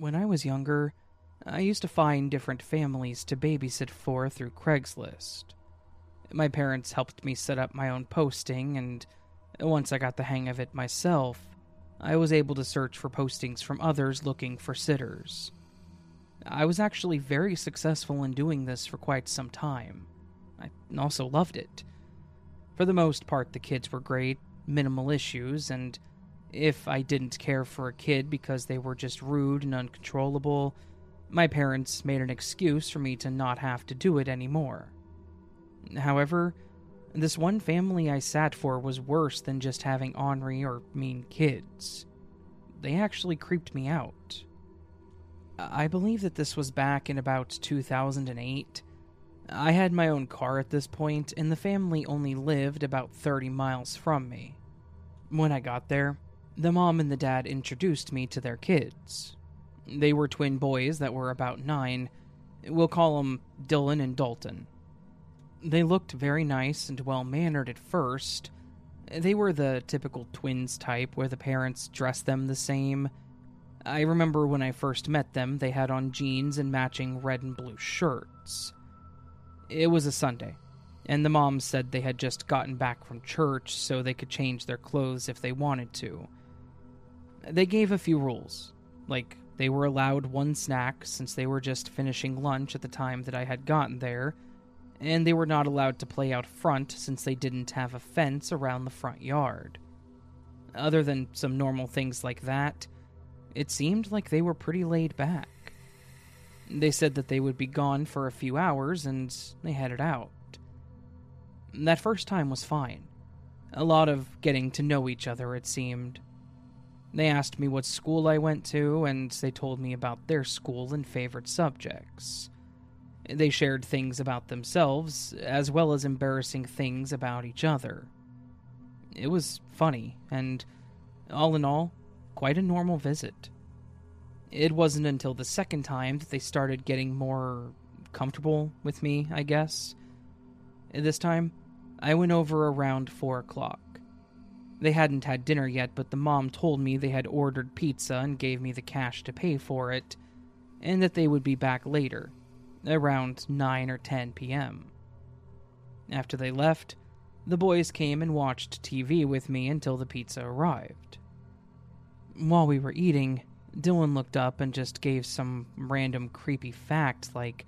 When I was younger, I used to find different families to babysit for through Craigslist. My parents helped me set up my own posting, and once I got the hang of it myself, I was able to search for postings from others looking for sitters. I was actually very successful in doing this for quite some time. I also loved it. For the most part, the kids were great, minimal issues, and if I didn't care for a kid because they were just rude and uncontrollable, my parents made an excuse for me to not have to do it anymore. However, this one family I sat for was worse than just having ornery or mean kids. They actually creeped me out. I believe that this was back in about 2008. I had my own car at this point, and the family only lived about 30 miles from me. When I got there, the mom and the dad introduced me to their kids. They were twin boys that were about nine. We'll call them Dylan and Dalton. They looked very nice and well mannered at first. They were the typical twins type where the parents dressed them the same. I remember when I first met them, they had on jeans and matching red and blue shirts. It was a Sunday, and the moms said they had just gotten back from church so they could change their clothes if they wanted to. They gave a few rules, like they were allowed one snack since they were just finishing lunch at the time that I had gotten there, and they were not allowed to play out front since they didn't have a fence around the front yard. Other than some normal things like that, it seemed like they were pretty laid back. They said that they would be gone for a few hours and they headed out. That first time was fine. A lot of getting to know each other, it seemed. They asked me what school I went to, and they told me about their school and favorite subjects. They shared things about themselves, as well as embarrassing things about each other. It was funny, and all in all, quite a normal visit. It wasn't until the second time that they started getting more comfortable with me, I guess. This time, I went over around 4 o'clock. They hadn't had dinner yet, but the mom told me they had ordered pizza and gave me the cash to pay for it, and that they would be back later, around 9 or 10 p.m. After they left, the boys came and watched TV with me until the pizza arrived. While we were eating, Dylan looked up and just gave some random creepy fact like,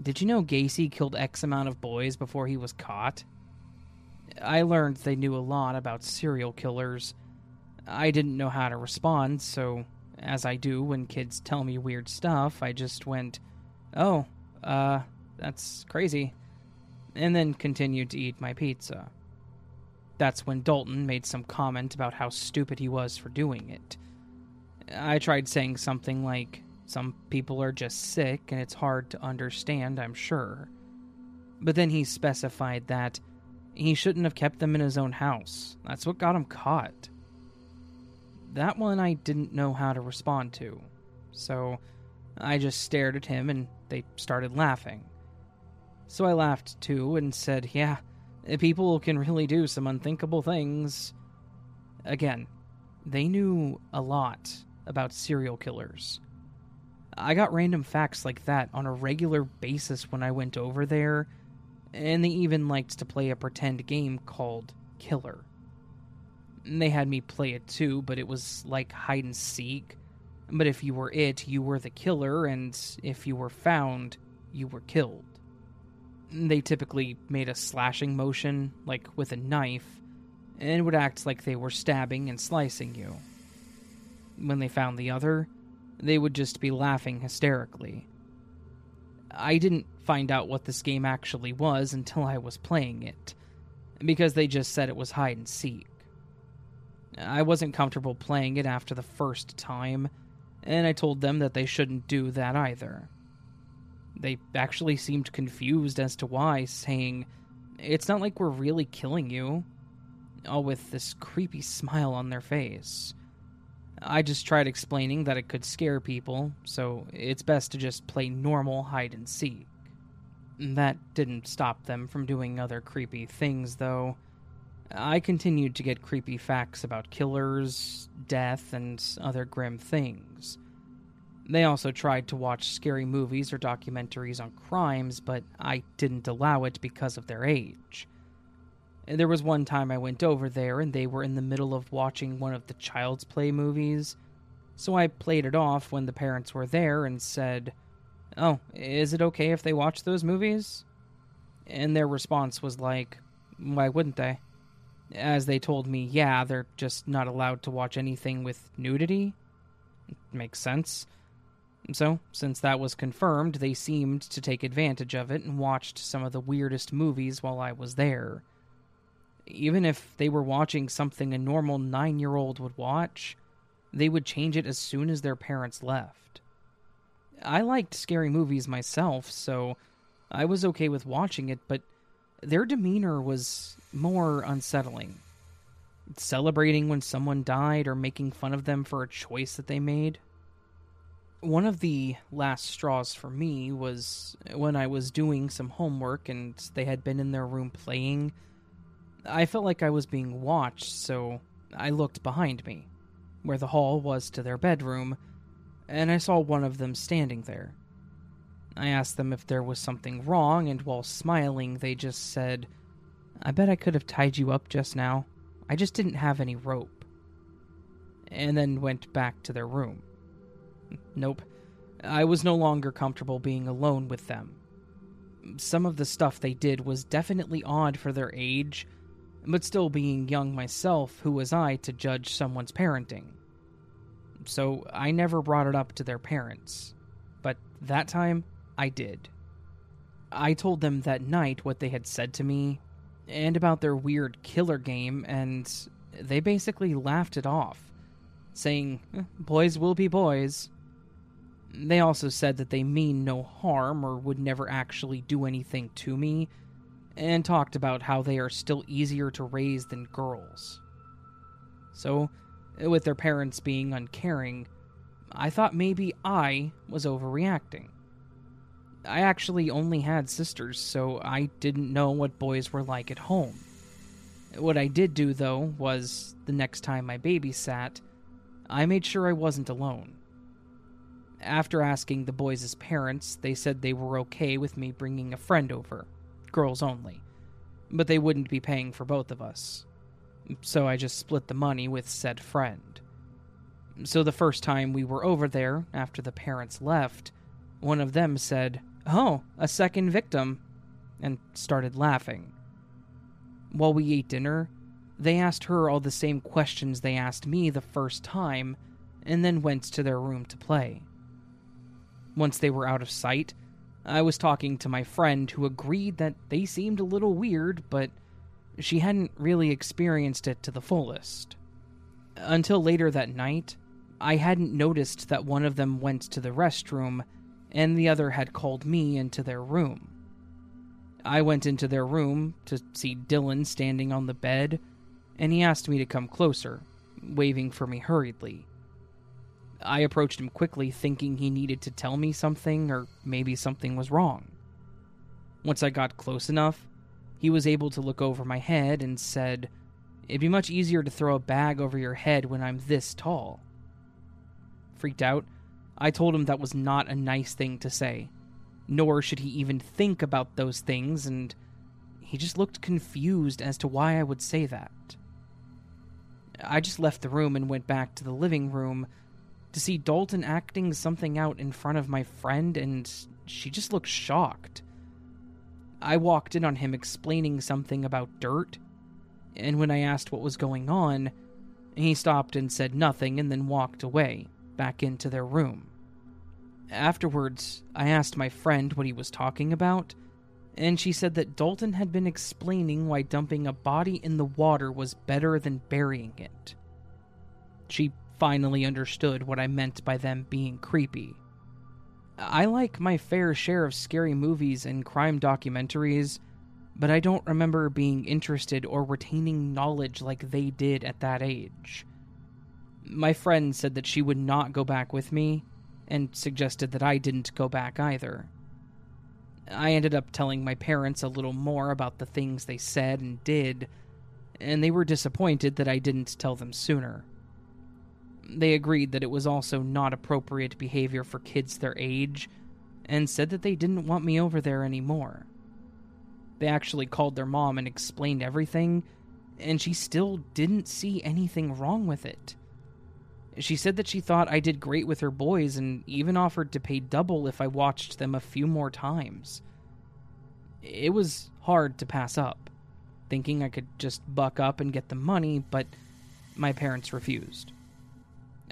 Did you know Gacy killed X amount of boys before he was caught? I learned they knew a lot about serial killers. I didn't know how to respond, so, as I do when kids tell me weird stuff, I just went, Oh, uh, that's crazy, and then continued to eat my pizza. That's when Dalton made some comment about how stupid he was for doing it. I tried saying something like, Some people are just sick and it's hard to understand, I'm sure. But then he specified that he shouldn't have kept them in his own house. That's what got him caught. That one I didn't know how to respond to. So I just stared at him and they started laughing. So I laughed too and said, Yeah, people can really do some unthinkable things. Again, they knew a lot about serial killers. I got random facts like that on a regular basis when I went over there and they even liked to play a pretend game called Killer. They had me play it too, but it was like hide and seek. But if you were it, you were the killer, and if you were found, you were killed. They typically made a slashing motion, like with a knife, and would act like they were stabbing and slicing you. When they found the other, they would just be laughing hysterically. I didn't find out what this game actually was until I was playing it, because they just said it was hide and seek. I wasn't comfortable playing it after the first time, and I told them that they shouldn't do that either. They actually seemed confused as to why, saying, It's not like we're really killing you. All with this creepy smile on their face. I just tried explaining that it could scare people, so it's best to just play normal hide and seek. That didn't stop them from doing other creepy things, though. I continued to get creepy facts about killers, death, and other grim things. They also tried to watch scary movies or documentaries on crimes, but I didn't allow it because of their age. There was one time I went over there and they were in the middle of watching one of the Child's Play movies, so I played it off when the parents were there and said, Oh, is it okay if they watch those movies? And their response was like, Why wouldn't they? As they told me, yeah, they're just not allowed to watch anything with nudity. Makes sense. So, since that was confirmed, they seemed to take advantage of it and watched some of the weirdest movies while I was there. Even if they were watching something a normal nine year old would watch, they would change it as soon as their parents left. I liked scary movies myself, so I was okay with watching it, but their demeanor was more unsettling. Celebrating when someone died or making fun of them for a choice that they made. One of the last straws for me was when I was doing some homework and they had been in their room playing. I felt like I was being watched, so I looked behind me, where the hall was to their bedroom, and I saw one of them standing there. I asked them if there was something wrong, and while smiling, they just said, I bet I could have tied you up just now. I just didn't have any rope. And then went back to their room. Nope. I was no longer comfortable being alone with them. Some of the stuff they did was definitely odd for their age, but still being young myself, who was I to judge someone's parenting? So I never brought it up to their parents. But that time, I did. I told them that night what they had said to me and about their weird killer game, and they basically laughed it off, saying, eh, Boys will be boys. They also said that they mean no harm or would never actually do anything to me, and talked about how they are still easier to raise than girls. So, with their parents being uncaring, I thought maybe I was overreacting. I actually only had sisters, so I didn't know what boys were like at home. What I did do, though, was the next time I babysat, I made sure I wasn't alone. After asking the boys' parents, they said they were okay with me bringing a friend over, girls only, but they wouldn't be paying for both of us. So I just split the money with said friend. So the first time we were over there, after the parents left, one of them said, Oh, a second victim, and started laughing. While we ate dinner, they asked her all the same questions they asked me the first time, and then went to their room to play. Once they were out of sight, I was talking to my friend who agreed that they seemed a little weird, but she hadn't really experienced it to the fullest. Until later that night, I hadn't noticed that one of them went to the restroom and the other had called me into their room. I went into their room to see Dylan standing on the bed, and he asked me to come closer, waving for me hurriedly. I approached him quickly, thinking he needed to tell me something or maybe something was wrong. Once I got close enough, he was able to look over my head and said, It'd be much easier to throw a bag over your head when I'm this tall. Freaked out, I told him that was not a nice thing to say, nor should he even think about those things, and he just looked confused as to why I would say that. I just left the room and went back to the living room to see Dalton acting something out in front of my friend, and she just looked shocked. I walked in on him explaining something about dirt, and when I asked what was going on, he stopped and said nothing and then walked away back into their room. Afterwards, I asked my friend what he was talking about, and she said that Dalton had been explaining why dumping a body in the water was better than burying it. She finally understood what I meant by them being creepy. I like my fair share of scary movies and crime documentaries, but I don't remember being interested or retaining knowledge like they did at that age. My friend said that she would not go back with me, and suggested that I didn't go back either. I ended up telling my parents a little more about the things they said and did, and they were disappointed that I didn't tell them sooner. They agreed that it was also not appropriate behavior for kids their age, and said that they didn't want me over there anymore. They actually called their mom and explained everything, and she still didn't see anything wrong with it. She said that she thought I did great with her boys and even offered to pay double if I watched them a few more times. It was hard to pass up, thinking I could just buck up and get the money, but my parents refused.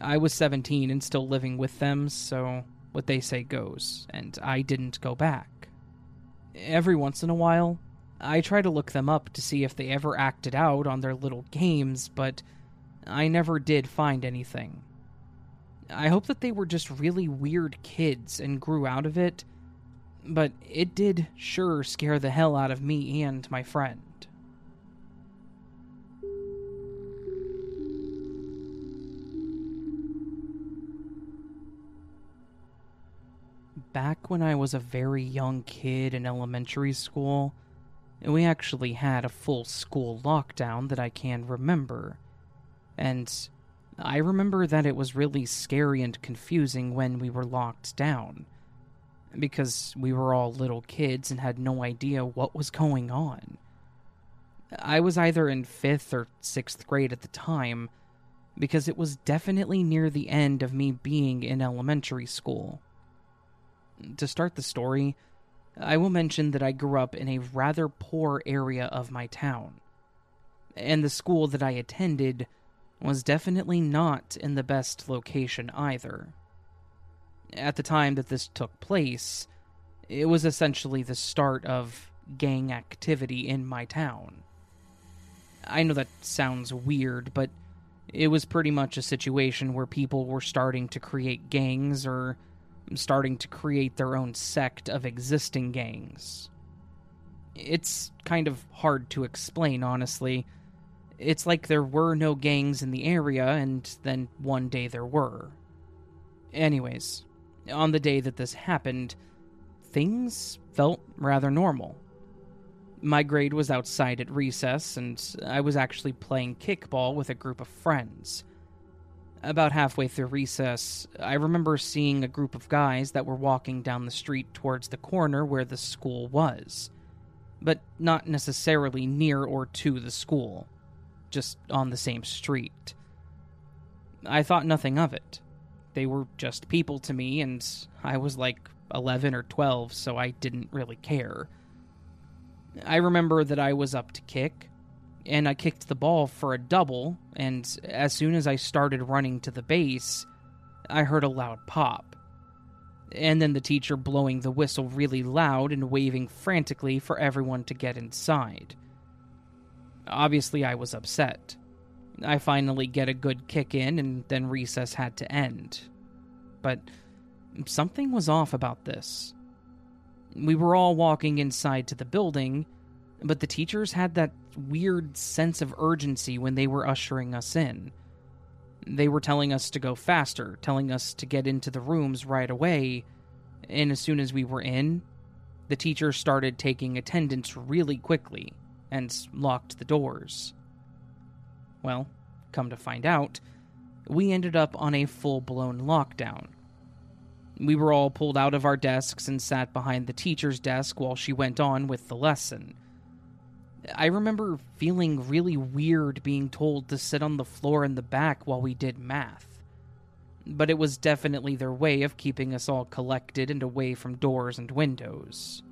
I was 17 and still living with them, so what they say goes, and I didn't go back. Every once in a while, I try to look them up to see if they ever acted out on their little games, but I never did find anything. I hope that they were just really weird kids and grew out of it, but it did sure scare the hell out of me and my friend. Back when I was a very young kid in elementary school, we actually had a full school lockdown that I can remember. And I remember that it was really scary and confusing when we were locked down. Because we were all little kids and had no idea what was going on. I was either in fifth or sixth grade at the time, because it was definitely near the end of me being in elementary school. To start the story, I will mention that I grew up in a rather poor area of my town, and the school that I attended was definitely not in the best location either. At the time that this took place, it was essentially the start of gang activity in my town. I know that sounds weird, but it was pretty much a situation where people were starting to create gangs or starting to create their own sect of existing gangs. It's kind of hard to explain, honestly it's like there were no gangs in the area, and then one day there were. Anyways, on the day that this happened, things felt rather normal. My grade was outside at recess, and I was actually playing kickball with a group of friends. About halfway through recess, I remember seeing a group of guys that were walking down the street towards the corner where the school was, but not necessarily near or to the school just on the same street. I thought nothing of it. They were just people to me, and I was like 11 or 12, so I didn't really care. I remember that I was up to kick, and I kicked the ball for a double, and as soon as I started running to the base, I heard a loud pop. And then the teacher blowing the whistle really loud and waving frantically for everyone to get inside. Obviously, I was upset. I finally get a good kick in, and then recess had to end. But something was off about this. We were all walking inside to the building, but the teachers had that weird sense of urgency when they were ushering us in. They were telling us to go faster, telling us to get into the rooms right away, and as soon as we were in, the teachers started taking attendance really quickly and locked the doors. Well, come to find out, we ended up on a full blown lockdown. We were all pulled out of our desks and sat behind the teacher's desk while she went on with the lesson. I remember feeling really weird being told to sit on the floor in the back while we did math. But it was definitely their way of keeping us all collected and away from doors and windows.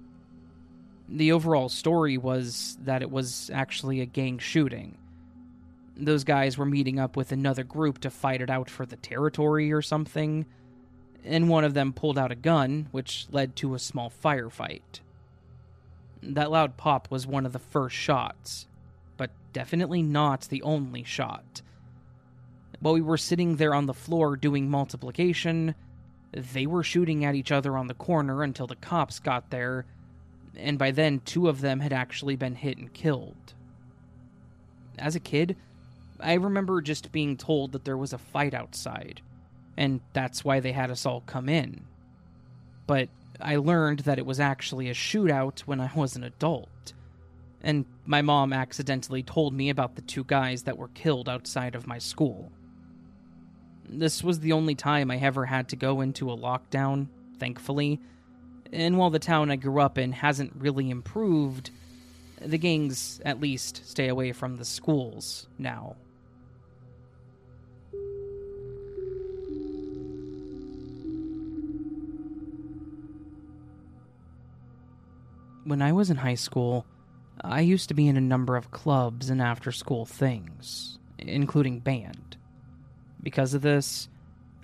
The overall story was that it was actually a gang shooting. Those guys were meeting up with another group to fight it out for the territory or something, and one of them pulled out a gun, which led to a small firefight. That loud pop was one of the first shots, but definitely not the only shot. while we were sitting there on the floor doing multiplication, they were shooting at each other on the corner until the cops got there, and by then, two of them had actually been hit and killed. As a kid, I remember just being told that there was a fight outside, and that's why they had us all come in. But I learned that it was actually a shootout when I was an adult, and my mom accidentally told me about the two guys that were killed outside of my school. This was the only time I ever had to go into a lockdown, thankfully, and while the town I grew up in hasn't really improved, the gangs at least stay away from the schools now. When I was in high school, I used to be in a number of clubs and after school things, including band. Because of this,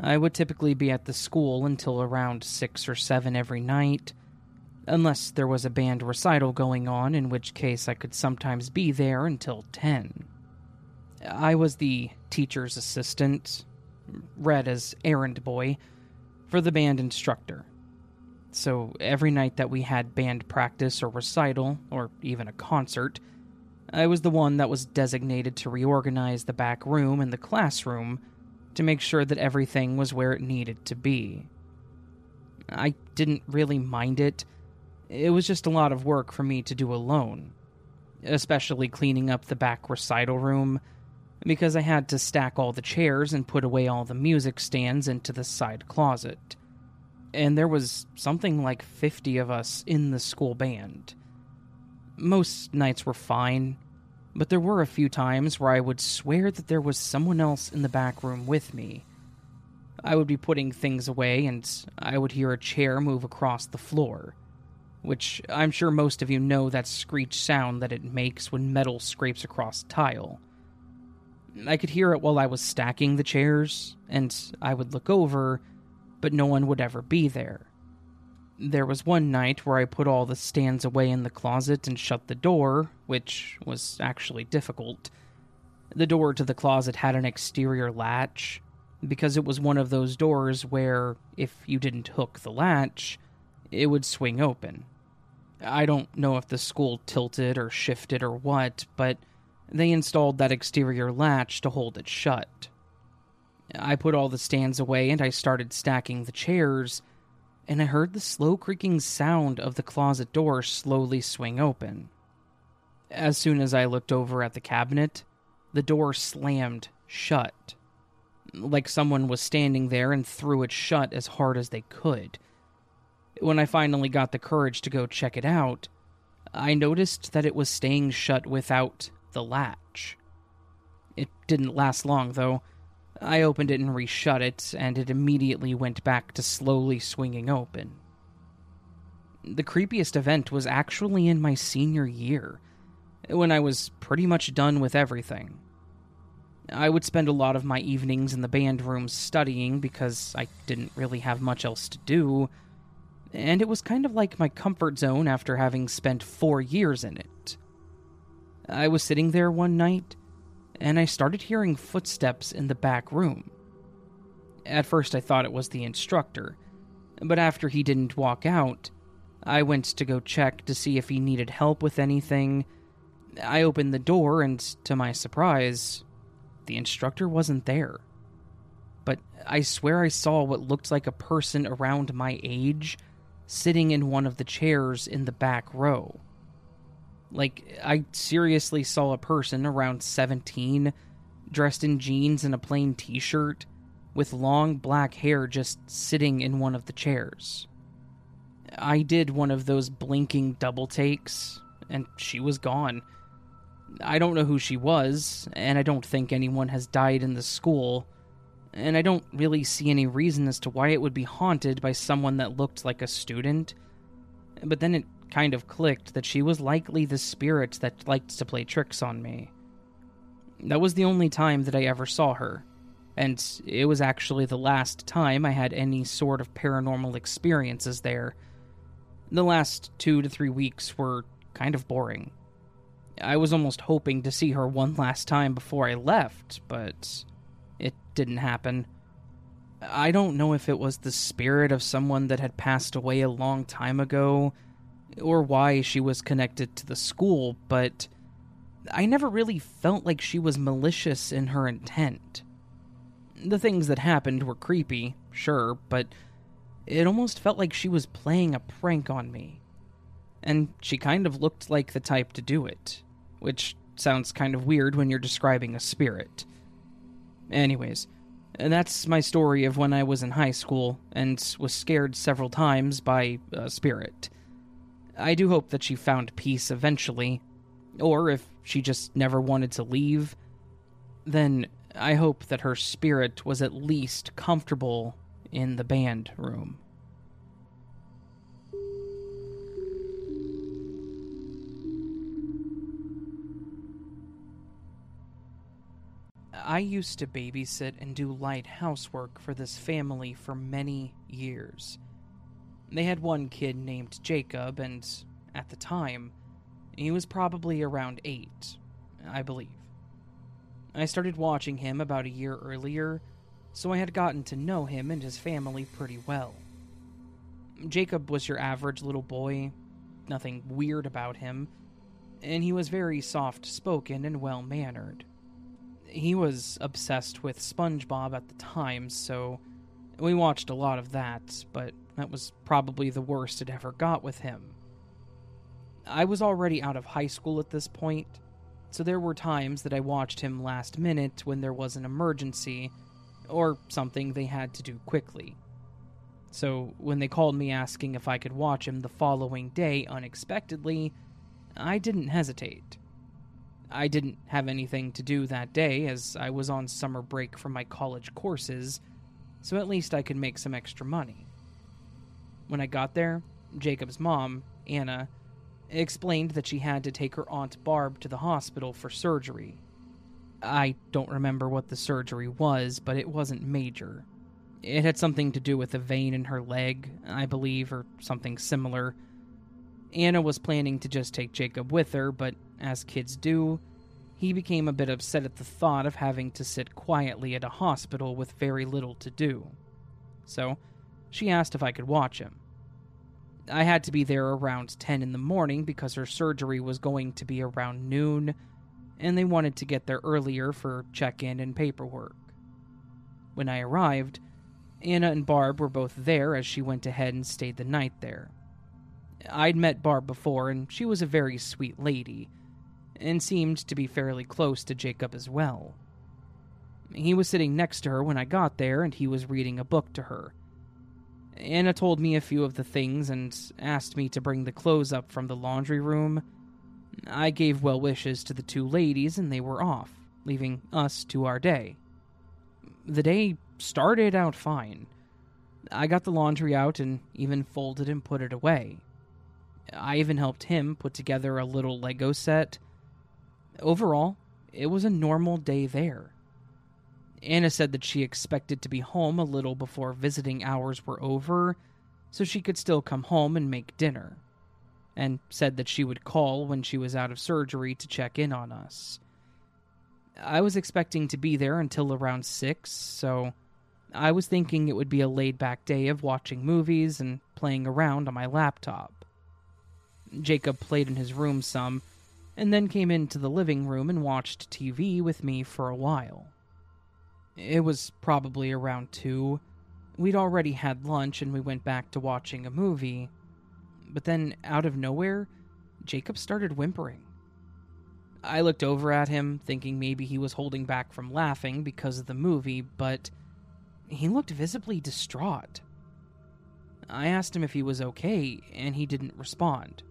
I would typically be at the school until around 6 or 7 every night, unless there was a band recital going on, in which case I could sometimes be there until 10. I was the teacher's assistant, read as errand boy, for the band instructor. So every night that we had band practice or recital, or even a concert, I was the one that was designated to reorganize the back room and the classroom to make sure that everything was where it needed to be. I didn't really mind it. It was just a lot of work for me to do alone, especially cleaning up the back recital room, because I had to stack all the chairs and put away all the music stands into the side closet. And there was something like 50 of us in the school band. Most nights were fine, but there were a few times where I would swear that there was someone else in the back room with me. I would be putting things away and I would hear a chair move across the floor, which I'm sure most of you know that screech sound that it makes when metal scrapes across tile. I could hear it while I was stacking the chairs, and I would look over, but no one would ever be there. There was one night where I put all the stands away in the closet and shut the door, which was actually difficult. The door to the closet had an exterior latch, because it was one of those doors where, if you didn't hook the latch, it would swing open. I don't know if the school tilted or shifted or what, but they installed that exterior latch to hold it shut. I put all the stands away and I started stacking the chairs and I heard the slow creaking sound of the closet door slowly swing open. As soon as I looked over at the cabinet, the door slammed shut. Like someone was standing there and threw it shut as hard as they could. When I finally got the courage to go check it out, I noticed that it was staying shut without the latch. It didn't last long, though. I opened it and reshut it, and it immediately went back to slowly swinging open. The creepiest event was actually in my senior year, when I was pretty much done with everything. I would spend a lot of my evenings in the band room studying because I didn't really have much else to do, and it was kind of like my comfort zone after having spent four years in it. I was sitting there one night and I started hearing footsteps in the back room. At first, I thought it was the instructor, but after he didn't walk out, I went to go check to see if he needed help with anything. I opened the door, and to my surprise, the instructor wasn't there. But I swear I saw what looked like a person around my age sitting in one of the chairs in the back row. Like, I seriously saw a person around 17, dressed in jeans and a plain t shirt, with long black hair just sitting in one of the chairs. I did one of those blinking double takes, and she was gone. I don't know who she was, and I don't think anyone has died in the school, and I don't really see any reason as to why it would be haunted by someone that looked like a student. But then it kind of clicked that she was likely the spirit that liked to play tricks on me. That was the only time that I ever saw her, and it was actually the last time I had any sort of paranormal experiences there. The last two to three weeks were kind of boring. I was almost hoping to see her one last time before I left, but it didn't happen. I don't know if it was the spirit of someone that had passed away a long time ago or why she was connected to the school, but I never really felt like she was malicious in her intent. The things that happened were creepy, sure, but it almost felt like she was playing a prank on me. And she kind of looked like the type to do it, which sounds kind of weird when you're describing a spirit. Anyways, that's my story of when I was in high school and was scared several times by a spirit. I do hope that she found peace eventually, or if she just never wanted to leave, then I hope that her spirit was at least comfortable in the band room. I used to babysit and do light housework for this family for many years. They had one kid named Jacob, and at the time, he was probably around eight, I believe. I started watching him about a year earlier, so I had gotten to know him and his family pretty well. Jacob was your average little boy, nothing weird about him, and he was very soft spoken and well mannered. He was obsessed with SpongeBob at the time, so we watched a lot of that, but that was probably the worst it ever got with him. I was already out of high school at this point, so there were times that I watched him last minute when there was an emergency or something they had to do quickly. So when they called me asking if I could watch him the following day unexpectedly, I didn't hesitate. I didn't have anything to do that day as I was on summer break from my college courses, so at least I could make some extra money. When I got there, Jacob's mom, Anna, explained that she had to take her Aunt Barb to the hospital for surgery. I don't remember what the surgery was, but it wasn't major. It had something to do with a vein in her leg, I believe, or something similar. Anna was planning to just take Jacob with her, but as kids do, he became a bit upset at the thought of having to sit quietly at a hospital with very little to do. So, she asked if I could watch him. I had to be there around 10 in the morning because her surgery was going to be around noon, and they wanted to get there earlier for check in and paperwork. When I arrived, Anna and Barb were both there as she went ahead and stayed the night there. I'd met Barb before, and she was a very sweet lady, and seemed to be fairly close to Jacob as well. He was sitting next to her when I got there, and he was reading a book to her Anna told me a few of the things and asked me to bring the clothes up from the laundry room. I gave well wishes to the two ladies and they were off, leaving us to our day. The day started out fine. I got the laundry out and even folded and put it away. I even helped him put together a little Lego set. Overall, it was a normal day there. Anna said that she expected to be home a little before visiting hours were over, so she could still come home and make dinner, and said that she would call when she was out of surgery to check in on us. I was expecting to be there until around 6, so I was thinking it would be a laid back day of watching movies and playing around on my laptop. Jacob played in his room some, and then came into the living room and watched TV with me for a while. It was probably around 2. We'd already had lunch and we went back to watching a movie. But then, out of nowhere, Jacob started whimpering. I looked over at him, thinking maybe he was holding back from laughing because of the movie, but he looked visibly distraught. I asked him if he was okay, and he didn't respond.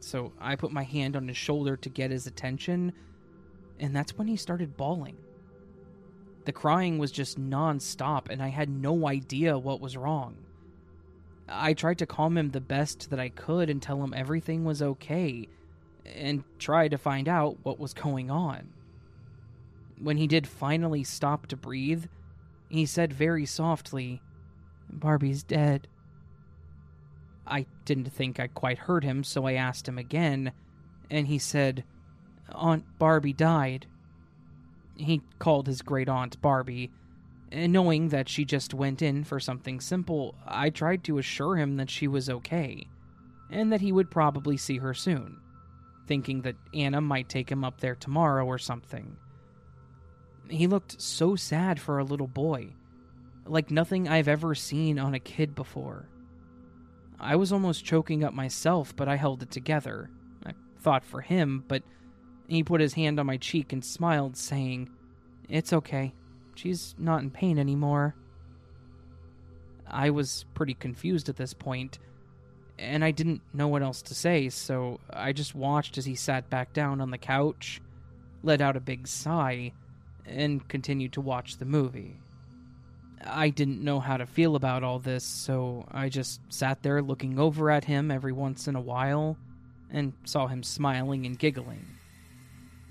So I put my hand on his shoulder to get his attention, and that's when he started bawling. The crying was just non-stop and I had no idea what was wrong. I tried to calm him the best that I could and tell him everything was okay and try to find out what was going on. When he did finally stop to breathe, he said very softly, Barbie's dead. I didn't think I quite heard him, so I asked him again, and he said, Aunt Barbie died. He called his great aunt Barbie, And knowing that she just went in for something simple, I tried to assure him that she was okay, and that he would probably see her soon, thinking that Anna might take him up there tomorrow or something. He looked so sad for a little boy, like nothing I've ever seen on a kid before. I was almost choking up myself, but I held it together. I thought for him, but he put his hand on my cheek and smiled, saying, It's okay. She's not in pain anymore. I was pretty confused at this point, and I didn't know what else to say, so I just watched as he sat back down on the couch, let out a big sigh, and continued to watch the movie. I didn't know how to feel about all this, so I just sat there looking over at him every once in a while and saw him smiling and giggling.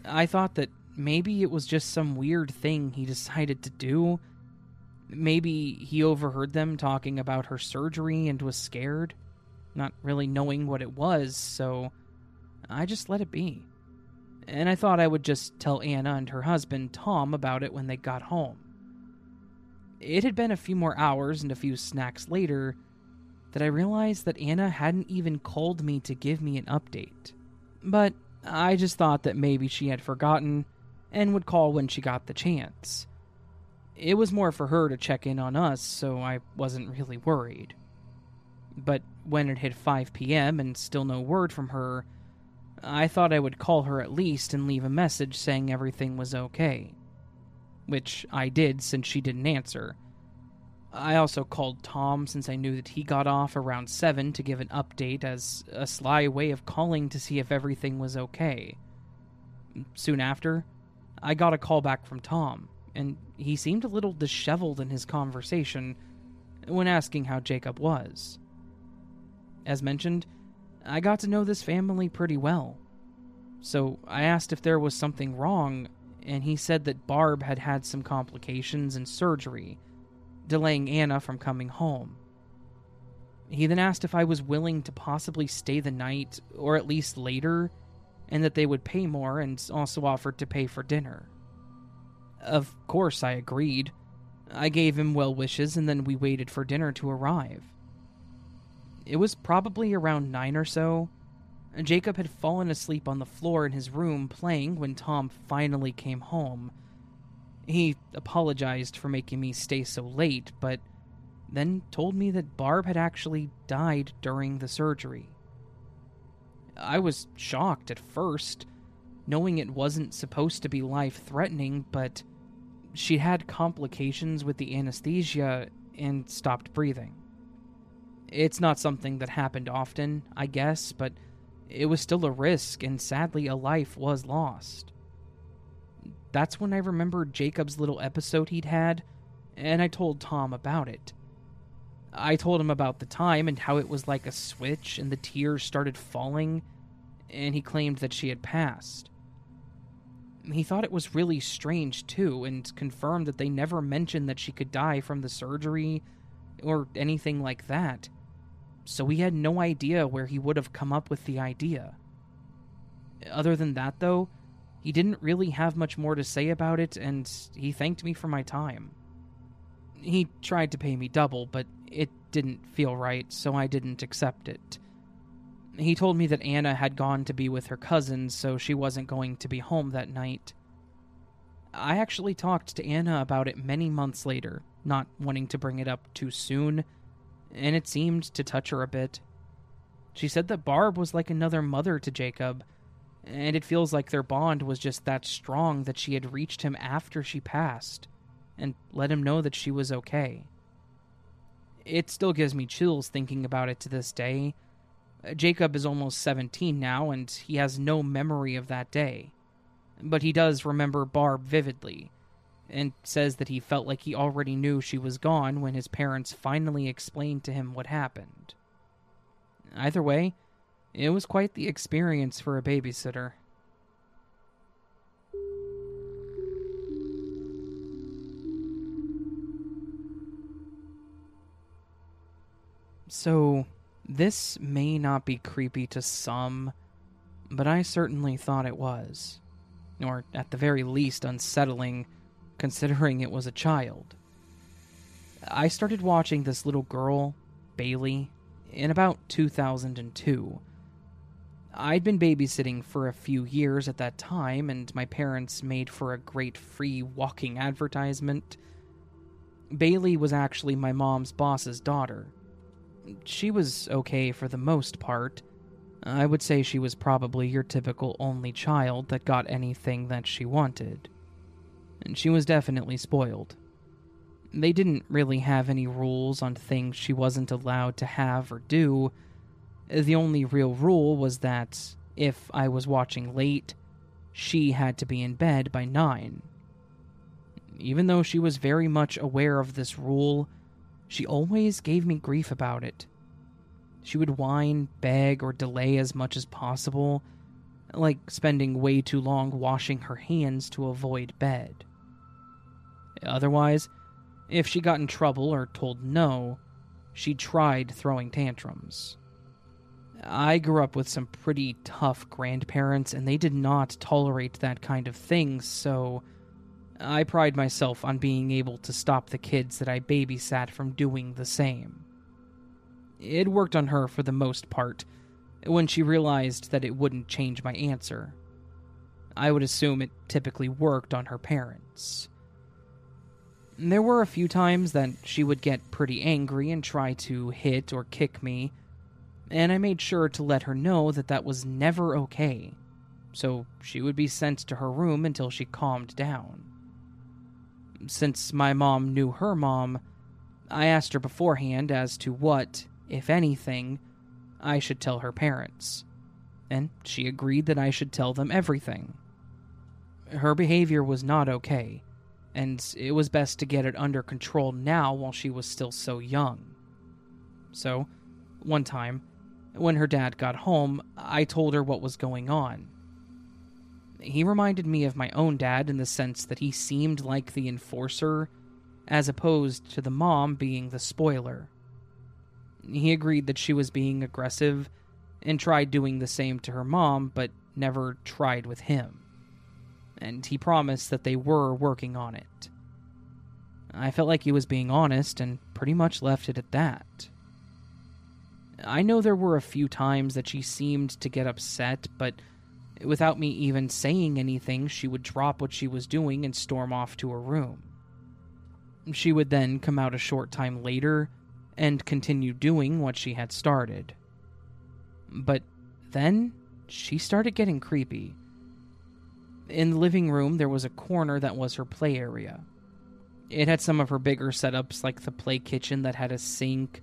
I thought that maybe it was just some weird thing he decided to do. Maybe he overheard them talking about her surgery and was scared, not really knowing what it was, so I just let it be. And I thought I would just tell Anna and her husband, Tom, about it when they got home. It had been a few more hours and a few snacks later that I realized that Anna hadn't even called me to give me an update. But I just thought that maybe she had forgotten and would call when she got the chance. It was more for her to check in on us, so I wasn't really worried. But when it hit 5 p.m. and still no word from her, I thought I would call her at least and leave a message saying everything was okay which I did since she didn't answer. I also called Tom since I knew that he got off around 7 to give an update as a sly way of calling to see if everything was okay. Soon after, I got a call back from Tom, and he seemed a little disheveled in his conversation when asking how Jacob was. As mentioned, I got to know this family pretty well. So I asked if there was something wrong and he said that Barb had had some complications and surgery, delaying Anna from coming home. He then asked if I was willing to possibly stay the night, or at least later, and that they would pay more, and also offered to pay for dinner. Of course, I agreed. I gave him well wishes, and then we waited for dinner to arrive. It was probably around nine or so, Jacob had fallen asleep on the floor in his room playing when Tom finally came home. He apologized for making me stay so late, but then told me that Barb had actually died during the surgery. I was shocked at first, knowing it wasn't supposed to be life threatening, but she had complications with the anesthesia and stopped breathing. It's not something that happened often, I guess, but it was still a risk, and sadly, a life was lost. That's when I remembered Jacob's little episode he'd had, and I told Tom about it. I told him about the time and how it was like a switch and the tears started falling, and he claimed that she had passed. He thought it was really strange, too, and confirmed that they never mentioned that she could die from the surgery or anything like that so he had no idea where he would have come up with the idea. Other than that, though, he didn't really have much more to say about it, and he thanked me for my time. He tried to pay me double, but it didn't feel right, so I didn't accept it. He told me that Anna had gone to be with her cousins, so she wasn't going to be home that night. I actually talked to Anna about it many months later, not wanting to bring it up too soon and it seemed to touch her a bit. She said that Barb was like another mother to Jacob, and it feels like their bond was just that strong that she had reached him after she passed and let him know that she was okay. It still gives me chills thinking about it to this day. Uh, Jacob is almost 17 now, and he has no memory of that day. But he does remember Barb vividly, and says that he felt like he already knew she was gone when his parents finally explained to him what happened. Either way, it was quite the experience for a babysitter. So, this may not be creepy to some, but I certainly thought it was. Or, at the very least, unsettling considering it was a child. I started watching this little girl, Bailey, in about 2002. I'd been babysitting for a few years at that time, and my parents made for a great free walking advertisement. Bailey was actually my mom's boss's daughter. She was okay for the most part. I would say she was probably your typical only child that got anything that she wanted. And she was definitely spoiled. They didn't really have any rules on things she wasn't allowed to have or do. Uh, the only real rule was that if I was watching late, she had to be in bed by 9. Even though she was very much aware of this rule, she always gave me grief about it. She would whine, beg, or delay as much as possible, like spending way too long washing her hands to avoid bed. Otherwise, if she got in trouble or told no, she tried throwing tantrums. I grew up with some pretty tough grandparents, and they did not tolerate that kind of thing, so I pride myself on being able to stop the kids that I babysat from doing the same. It worked on her for the most part, when she realized that it wouldn't change my answer. I would assume it typically worked on her parents. There were a few times that she would get pretty angry and try to hit or kick me, and I made sure to let her know that that was never okay, so she would be sent to her room until she calmed down. Since my mom knew her mom, I asked her beforehand as to what, if anything, I should tell her parents, and she agreed that I should tell them everything. Her behavior was not okay, and it was best to get it under control now while she was still so young. So, one time, when her dad got home, I told her what was going on. He reminded me of my own dad in the sense that he seemed like the enforcer, as opposed to the mom being the spoiler. He agreed that she was being aggressive and tried doing the same to her mom, but never tried with him and he promised that they were working on it. I felt like he was being honest and pretty much left it at that. I know there were a few times that she seemed to get upset, but without me even saying anything, she would drop what she was doing and storm off to her room. She would then come out a short time later and continue doing what she had started. But then she started getting creepy in the living room, there was a corner that was her play area. It had some of her bigger setups, like the play kitchen that had a sink,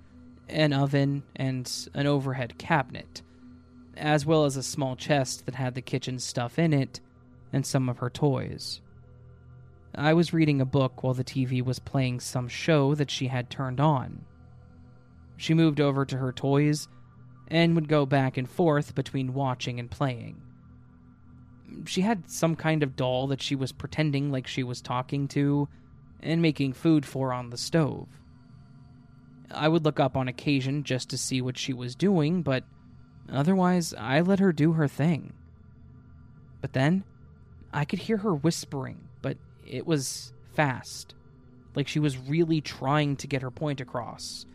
an oven, and an overhead cabinet, as well as a small chest that had the kitchen stuff in it and some of her toys. I was reading a book while the TV was playing some show that she had turned on. She moved over to her toys and would go back and forth between watching and playing she had some kind of doll that she was pretending like she was talking to and making food for on the stove. I would look up on occasion just to see what she was doing, but otherwise, I let her do her thing. But then, I could hear her whispering, but it was fast, like she was really trying to get her point across.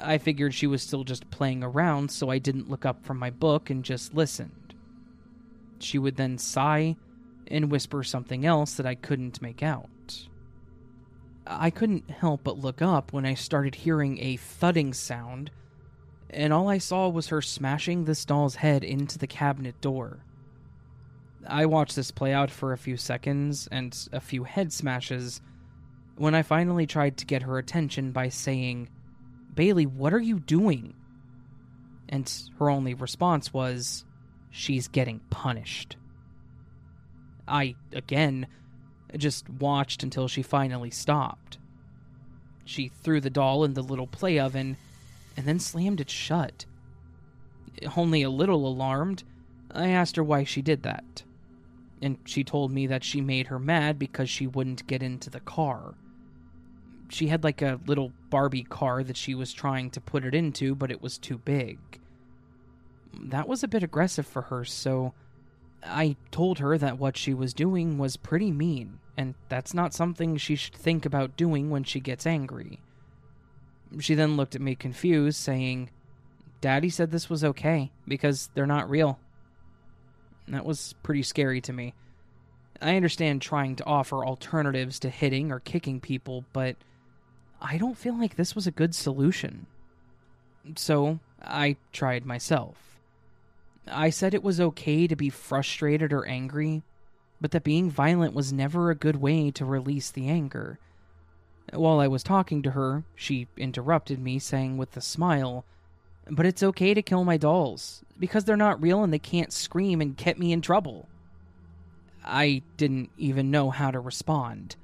I figured she was still just playing around, so I didn't look up from my book and just listened. She would then sigh and whisper something else that I couldn't make out. I couldn't help but look up when I started hearing a thudding sound, and all I saw was her smashing this doll's head into the cabinet door. I watched this play out for a few seconds and a few head smashes when I finally tried to get her attention by saying, Bailey, what are you doing? And her only response was, she's getting punished. I, again, just watched until she finally stopped. She threw the doll in the little play oven and then slammed it shut. Only a little alarmed, I asked her why she did that. And she told me that she made her mad because she wouldn't get into the car. She had like a little Barbie car that she was trying to put it into, but it was too big that was a bit aggressive for her, so I told her that what she was doing was pretty mean and that's not something she should think about doing when she gets angry. She then looked at me confused, saying, Daddy said this was okay because they're not real. That was pretty scary to me. I understand trying to offer alternatives to hitting or kicking people, but I don't feel like this was a good solution. So I tried myself. I said it was okay to be frustrated or angry, but that being violent was never a good way to release the anger. While I was talking to her, she interrupted me, saying with a smile, But it's okay to kill my dolls, because they're not real and they can't scream and get me in trouble. I didn't even know how to respond.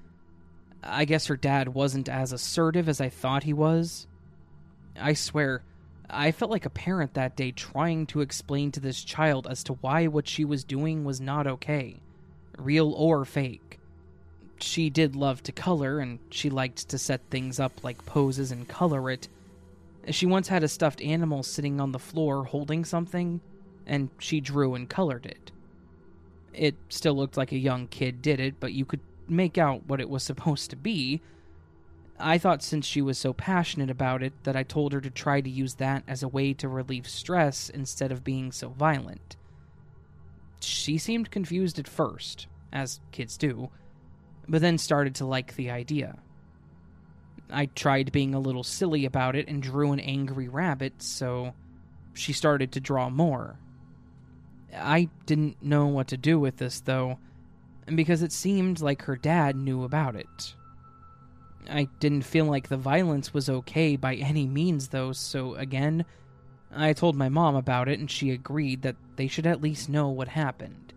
I guess her dad wasn't as assertive as I thought he was. I swear, I felt like a parent that day trying to explain to this child as to why what she was doing was not okay, real or fake. She did love to color, and she liked to set things up like poses and color it. She once had a stuffed animal sitting on the floor holding something, and she drew and colored it. It still looked like a young kid did it, but you could make out what it was supposed to be. I thought since she was so passionate about it that I told her to try to use that as a way to relieve stress instead of being so violent. She seemed confused at first, as kids do, but then started to like the idea. I tried being a little silly about it and drew an angry rabbit, so she started to draw more. I didn't know what to do with this, though, because it seemed like her dad knew about it. I didn't feel like the violence was okay by any means, though, so again, I told my mom about it and she agreed that they should at least know what happened.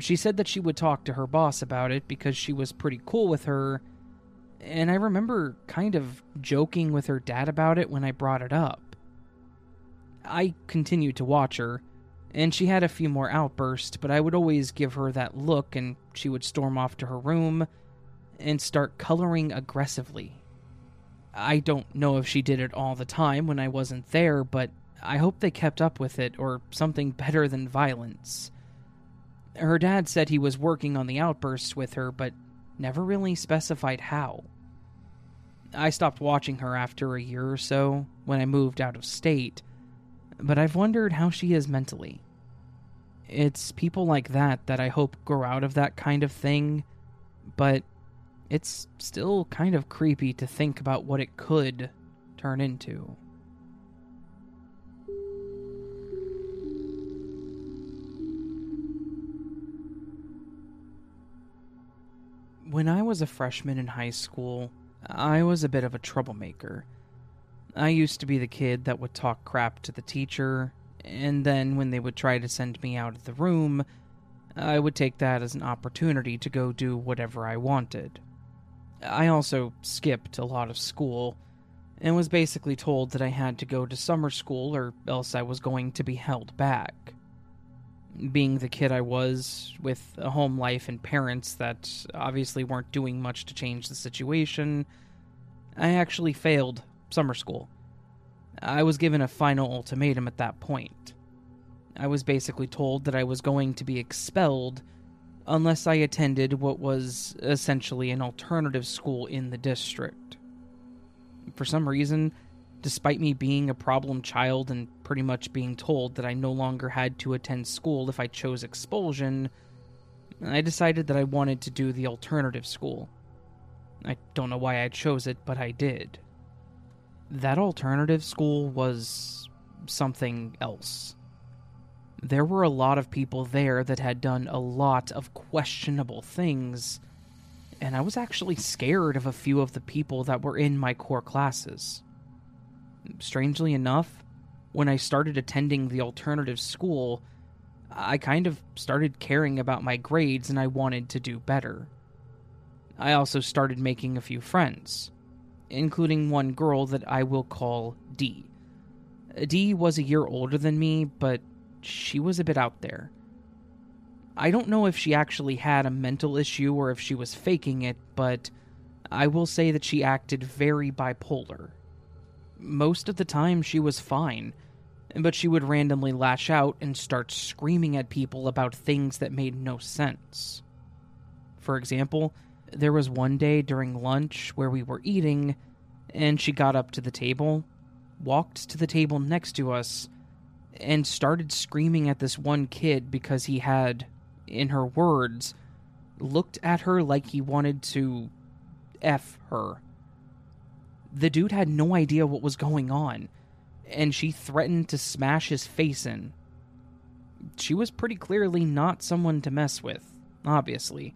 She said that she would talk to her boss about it because she was pretty cool with her, and I remember kind of joking with her dad about it when I brought it up. I continued to watch her and she had a few more outbursts, but I would always give her that look and she would storm off to her room and start coloring aggressively. I don't know if she did it all the time when I wasn't there, but I hope they kept up with it or something better than violence. Her dad said he was working on the outbursts with her, but never really specified how. I stopped watching her after a year or so when I moved out of state, but I've wondered how she is mentally. It's people like that that I hope grow out of that kind of thing, but it's still kind of creepy to think about what it could turn into. When I was a freshman in high school, I was a bit of a troublemaker. I used to be the kid that would talk crap to the teacher, and then when they would try to send me out of the room, I would take that as an opportunity to go do whatever I wanted. I also skipped a lot of school, and was basically told that I had to go to summer school or else I was going to be held back. Being the kid I was, with a home life and parents that obviously weren't doing much to change the situation, I actually failed summer school. I was given a final ultimatum at that point. I was basically told that I was going to be expelled unless I attended what was essentially an alternative school in the district. For some reason, despite me being a problem child and pretty much being told that I no longer had to attend school if I chose expulsion, I decided that I wanted to do the alternative school. I don't know why I chose it, but I did that alternative school was something else. There were a lot of people there that had done a lot of questionable things, and I was actually scared of a few of the people that were in my core classes. Strangely enough, when I started attending the alternative school, I kind of started caring about my grades and I wanted to do better. I also started making a few friends including one girl that I will call D. D was a year older than me, but she was a bit out there. I don't know if she actually had a mental issue or if she was faking it, but I will say that she acted very bipolar. Most of the time, she was fine, but she would randomly lash out and start screaming at people about things that made no sense. For example, there was one day during lunch where we were eating, and she got up to the table, walked to the table next to us, and started screaming at this one kid because he had, in her words, looked at her like he wanted to F her. The dude had no idea what was going on, and she threatened to smash his face in. She was pretty clearly not someone to mess with, obviously,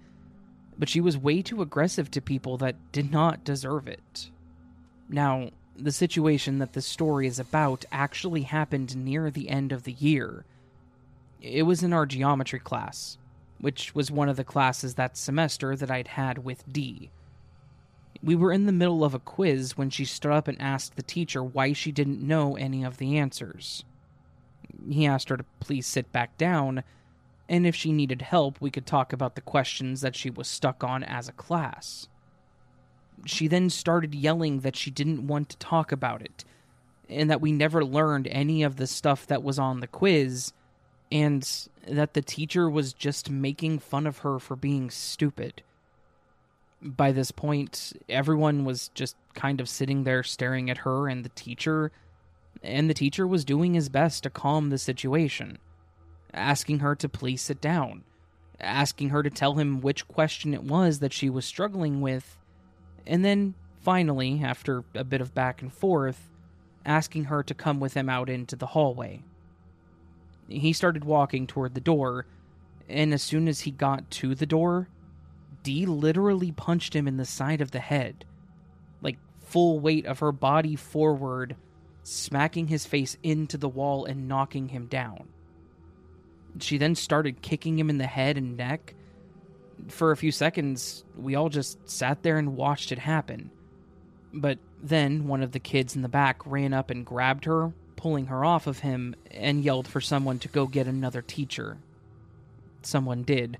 but she was way too aggressive to people that did not deserve it. Now, the situation that the story is about actually happened near the end of the year. It was in our geometry class, which was one of the classes that semester that I'd had with D. We were in the middle of a quiz when she stood up and asked the teacher why she didn't know any of the answers. He asked her to please sit back down, and if she needed help, we could talk about the questions that she was stuck on as a class. She then started yelling that she didn't want to talk about it, and that we never learned any of the stuff that was on the quiz, and that the teacher was just making fun of her for being stupid. By this point, everyone was just kind of sitting there staring at her and the teacher, and the teacher was doing his best to calm the situation, asking her to please sit down, asking her to tell him which question it was that she was struggling with, and then finally, after a bit of back and forth, asking her to come with him out into the hallway. He started walking toward the door, and as soon as he got to the door, Dee literally punched him in the side of the head, like full weight of her body forward, smacking his face into the wall and knocking him down. She then started kicking him in the head and neck. For a few seconds, we all just sat there and watched it happen. But then one of the kids in the back ran up and grabbed her, pulling her off of him, and yelled for someone to go get another teacher. Someone did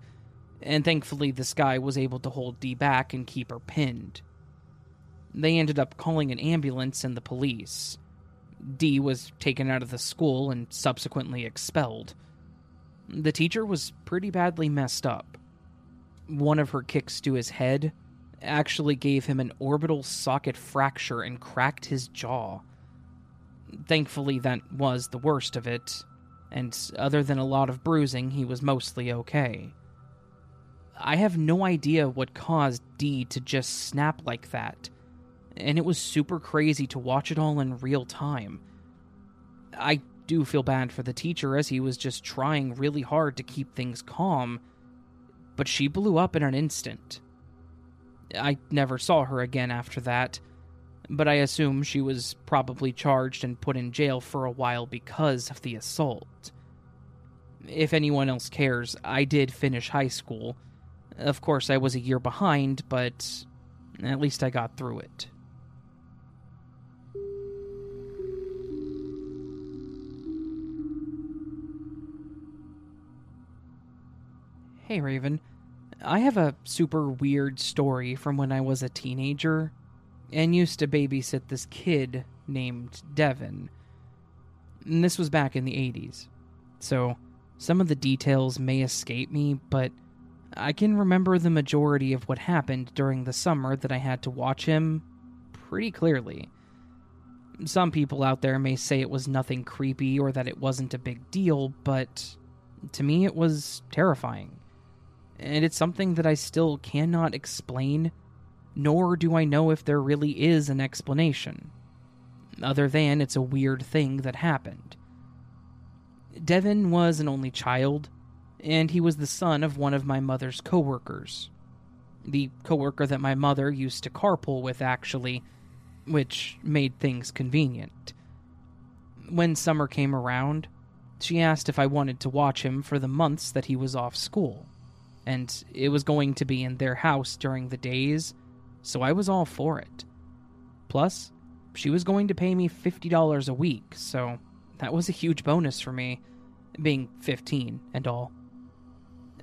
and thankfully this guy was able to hold Dee back and keep her pinned. They ended up calling an ambulance and the police. Dee was taken out of the school and subsequently expelled. The teacher was pretty badly messed up. One of her kicks to his head actually gave him an orbital socket fracture and cracked his jaw. Thankfully, that was the worst of it, and other than a lot of bruising, he was mostly okay. I have no idea what caused Dee to just snap like that, and it was super crazy to watch it all in real time. I do feel bad for the teacher as he was just trying really hard to keep things calm, but she blew up in an instant. I never saw her again after that, but I assume she was probably charged and put in jail for a while because of the assault. If anyone else cares, I did finish high school of course, I was a year behind, but at least I got through it. Hey, Raven. I have a super weird story from when I was a teenager and used to babysit this kid named Devin. And this was back in the 80s. So, some of the details may escape me, but I can remember the majority of what happened during the summer that I had to watch him pretty clearly. Some people out there may say it was nothing creepy or that it wasn't a big deal, but to me it was terrifying. And it's something that I still cannot explain, nor do I know if there really is an explanation, other than it's a weird thing that happened. Devin was an only child, and he was the son of one of my mother's coworkers. The coworker that my mother used to carpool with, actually, which made things convenient. When summer came around, she asked if I wanted to watch him for the months that he was off school, and it was going to be in their house during the days, so I was all for it. Plus, she was going to pay me $50 a week, so that was a huge bonus for me, being 15 and all.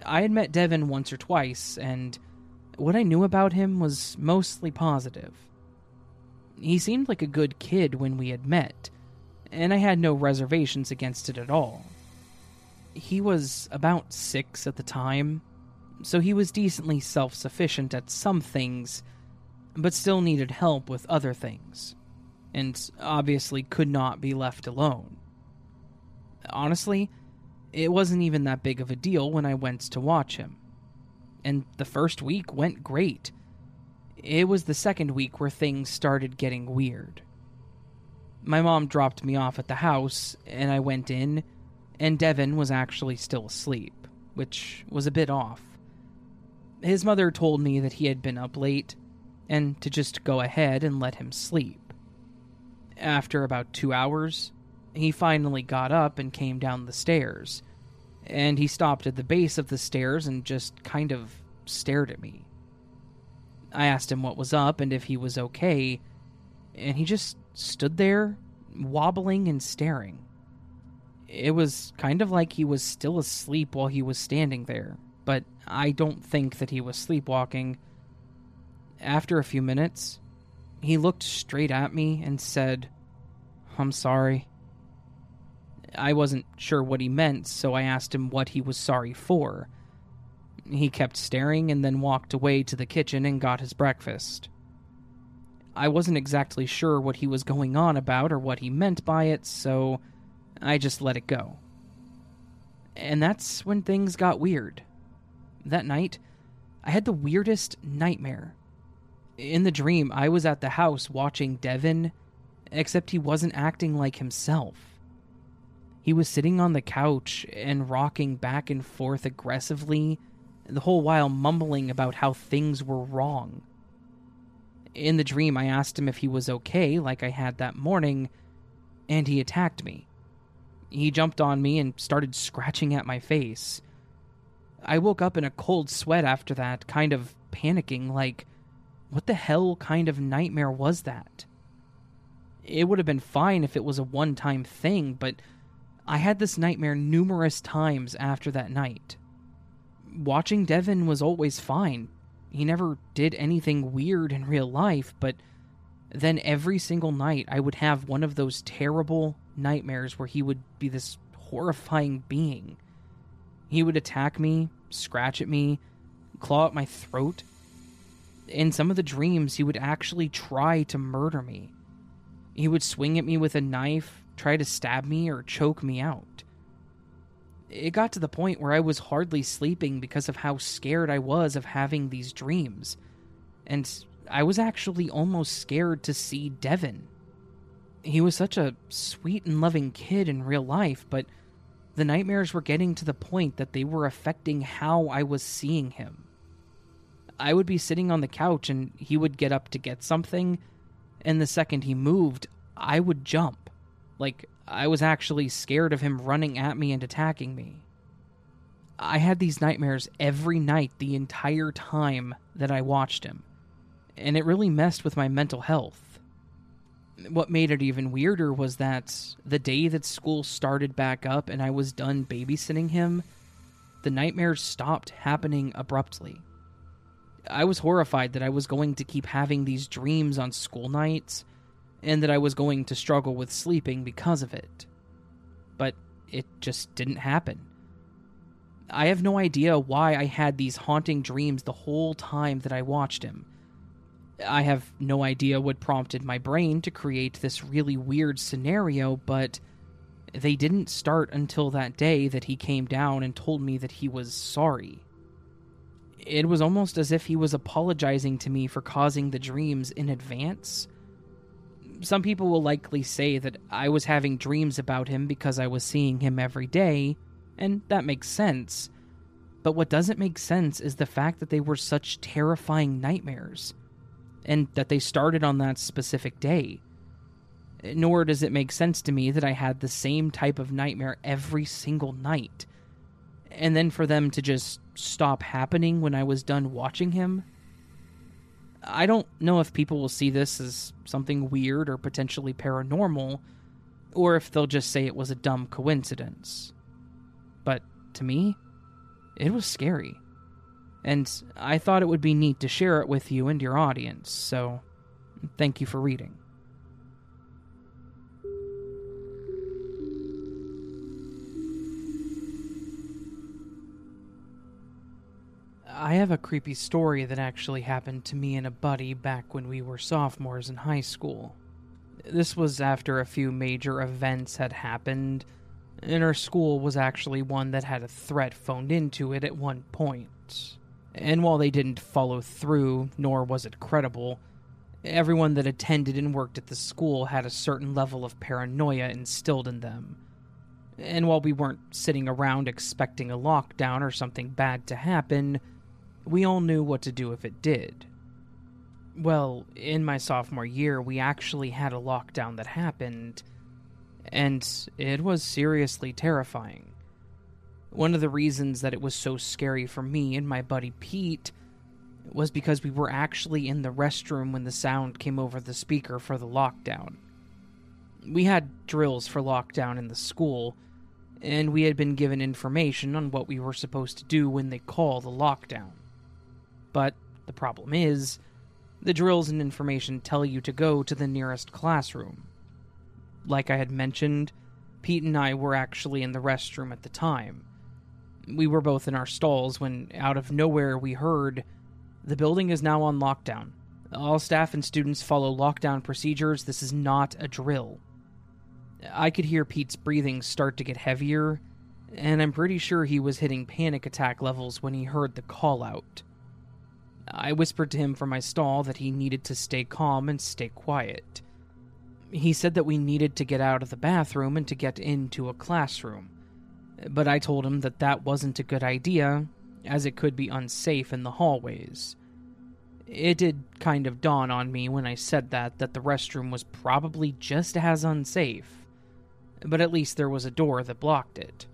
I had met Devin once or twice, and what I knew about him was mostly positive. He seemed like a good kid when we had met, and I had no reservations against it at all. He was about six at the time, so he was decently self sufficient at some things, but still needed help with other things, and obviously could not be left alone. Honestly, it wasn't even that big of a deal when I went to watch him. And the first week went great. It was the second week where things started getting weird. My mom dropped me off at the house, and I went in, and Devin was actually still asleep, which was a bit off. His mother told me that he had been up late, and to just go ahead and let him sleep. After about two hours, he finally got up and came down the stairs, and he stopped at the base of the stairs and just kind of stared at me. I asked him what was up and if he was okay, and he just stood there, wobbling and staring. It was kind of like he was still asleep while he was standing there, but I don't think that he was sleepwalking. After a few minutes, he looked straight at me and said, I'm sorry. I wasn't sure what he meant, so I asked him what he was sorry for. He kept staring and then walked away to the kitchen and got his breakfast. I wasn't exactly sure what he was going on about or what he meant by it, so I just let it go. And that's when things got weird. That night, I had the weirdest nightmare. In the dream, I was at the house watching Devin, except he wasn't acting like himself. He was sitting on the couch and rocking back and forth aggressively, the whole while mumbling about how things were wrong. In the dream, I asked him if he was okay, like I had that morning, and he attacked me. He jumped on me and started scratching at my face. I woke up in a cold sweat after that, kind of panicking, like, what the hell kind of nightmare was that? It would have been fine if it was a one time thing, but I had this nightmare numerous times after that night. Watching Devin was always fine, he never did anything weird in real life, but then every single night I would have one of those terrible nightmares where he would be this horrifying being. He would attack me, scratch at me, claw at my throat. In some of the dreams, he would actually try to murder me. He would swing at me with a knife, try to stab me, or choke me out it got to the point where I was hardly sleeping because of how scared I was of having these dreams. And I was actually almost scared to see Devin. He was such a sweet and loving kid in real life, but the nightmares were getting to the point that they were affecting how I was seeing him. I would be sitting on the couch and he would get up to get something, and the second he moved, I would jump. Like, I was actually scared of him running at me and attacking me. I had these nightmares every night the entire time that I watched him, and it really messed with my mental health. What made it even weirder was that the day that school started back up and I was done babysitting him, the nightmares stopped happening abruptly. I was horrified that I was going to keep having these dreams on school nights and that I was going to struggle with sleeping because of it. But it just didn't happen. I have no idea why I had these haunting dreams the whole time that I watched him. I have no idea what prompted my brain to create this really weird scenario, but they didn't start until that day that he came down and told me that he was sorry. It was almost as if he was apologizing to me for causing the dreams in advance some people will likely say that I was having dreams about him because I was seeing him every day, and that makes sense. But what doesn't make sense is the fact that they were such terrifying nightmares, and that they started on that specific day. Nor does it make sense to me that I had the same type of nightmare every single night, and then for them to just stop happening when I was done watching him I don't know if people will see this as something weird or potentially paranormal, or if they'll just say it was a dumb coincidence. But to me, it was scary. And I thought it would be neat to share it with you and your audience, so thank you for reading. I have a creepy story that actually happened to me and a buddy back when we were sophomores in high school. This was after a few major events had happened, and our school was actually one that had a threat phoned into it at one point. And while they didn't follow through, nor was it credible, everyone that attended and worked at the school had a certain level of paranoia instilled in them. And while we weren't sitting around expecting a lockdown or something bad to happen, we all knew what to do if it did. Well, in my sophomore year, we actually had a lockdown that happened, and it was seriously terrifying. One of the reasons that it was so scary for me and my buddy Pete was because we were actually in the restroom when the sound came over the speaker for the lockdown. We had drills for lockdown in the school, and we had been given information on what we were supposed to do when they call the lockdown. But the problem is, the drills and information tell you to go to the nearest classroom. Like I had mentioned, Pete and I were actually in the restroom at the time. We were both in our stalls when, out of nowhere, we heard the building is now on lockdown. All staff and students follow lockdown procedures. This is not a drill. I could hear Pete's breathing start to get heavier, and I'm pretty sure he was hitting panic attack levels when he heard the call out. I whispered to him from my stall that he needed to stay calm and stay quiet. He said that we needed to get out of the bathroom and to get into a classroom, but I told him that that wasn't a good idea, as it could be unsafe in the hallways. It did kind of dawn on me when I said that that the restroom was probably just as unsafe, but at least there was a door that blocked it.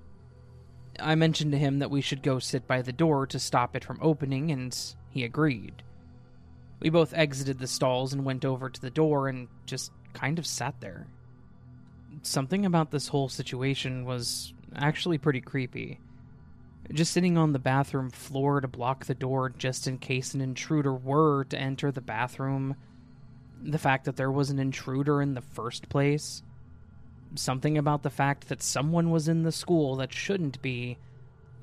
I mentioned to him that we should go sit by the door to stop it from opening, and he agreed. We both exited the stalls and went over to the door and just kind of sat there. Something about this whole situation was actually pretty creepy. Just sitting on the bathroom floor to block the door just in case an intruder were to enter the bathroom. The fact that there was an intruder in the first place. Something about the fact that someone was in the school that shouldn't be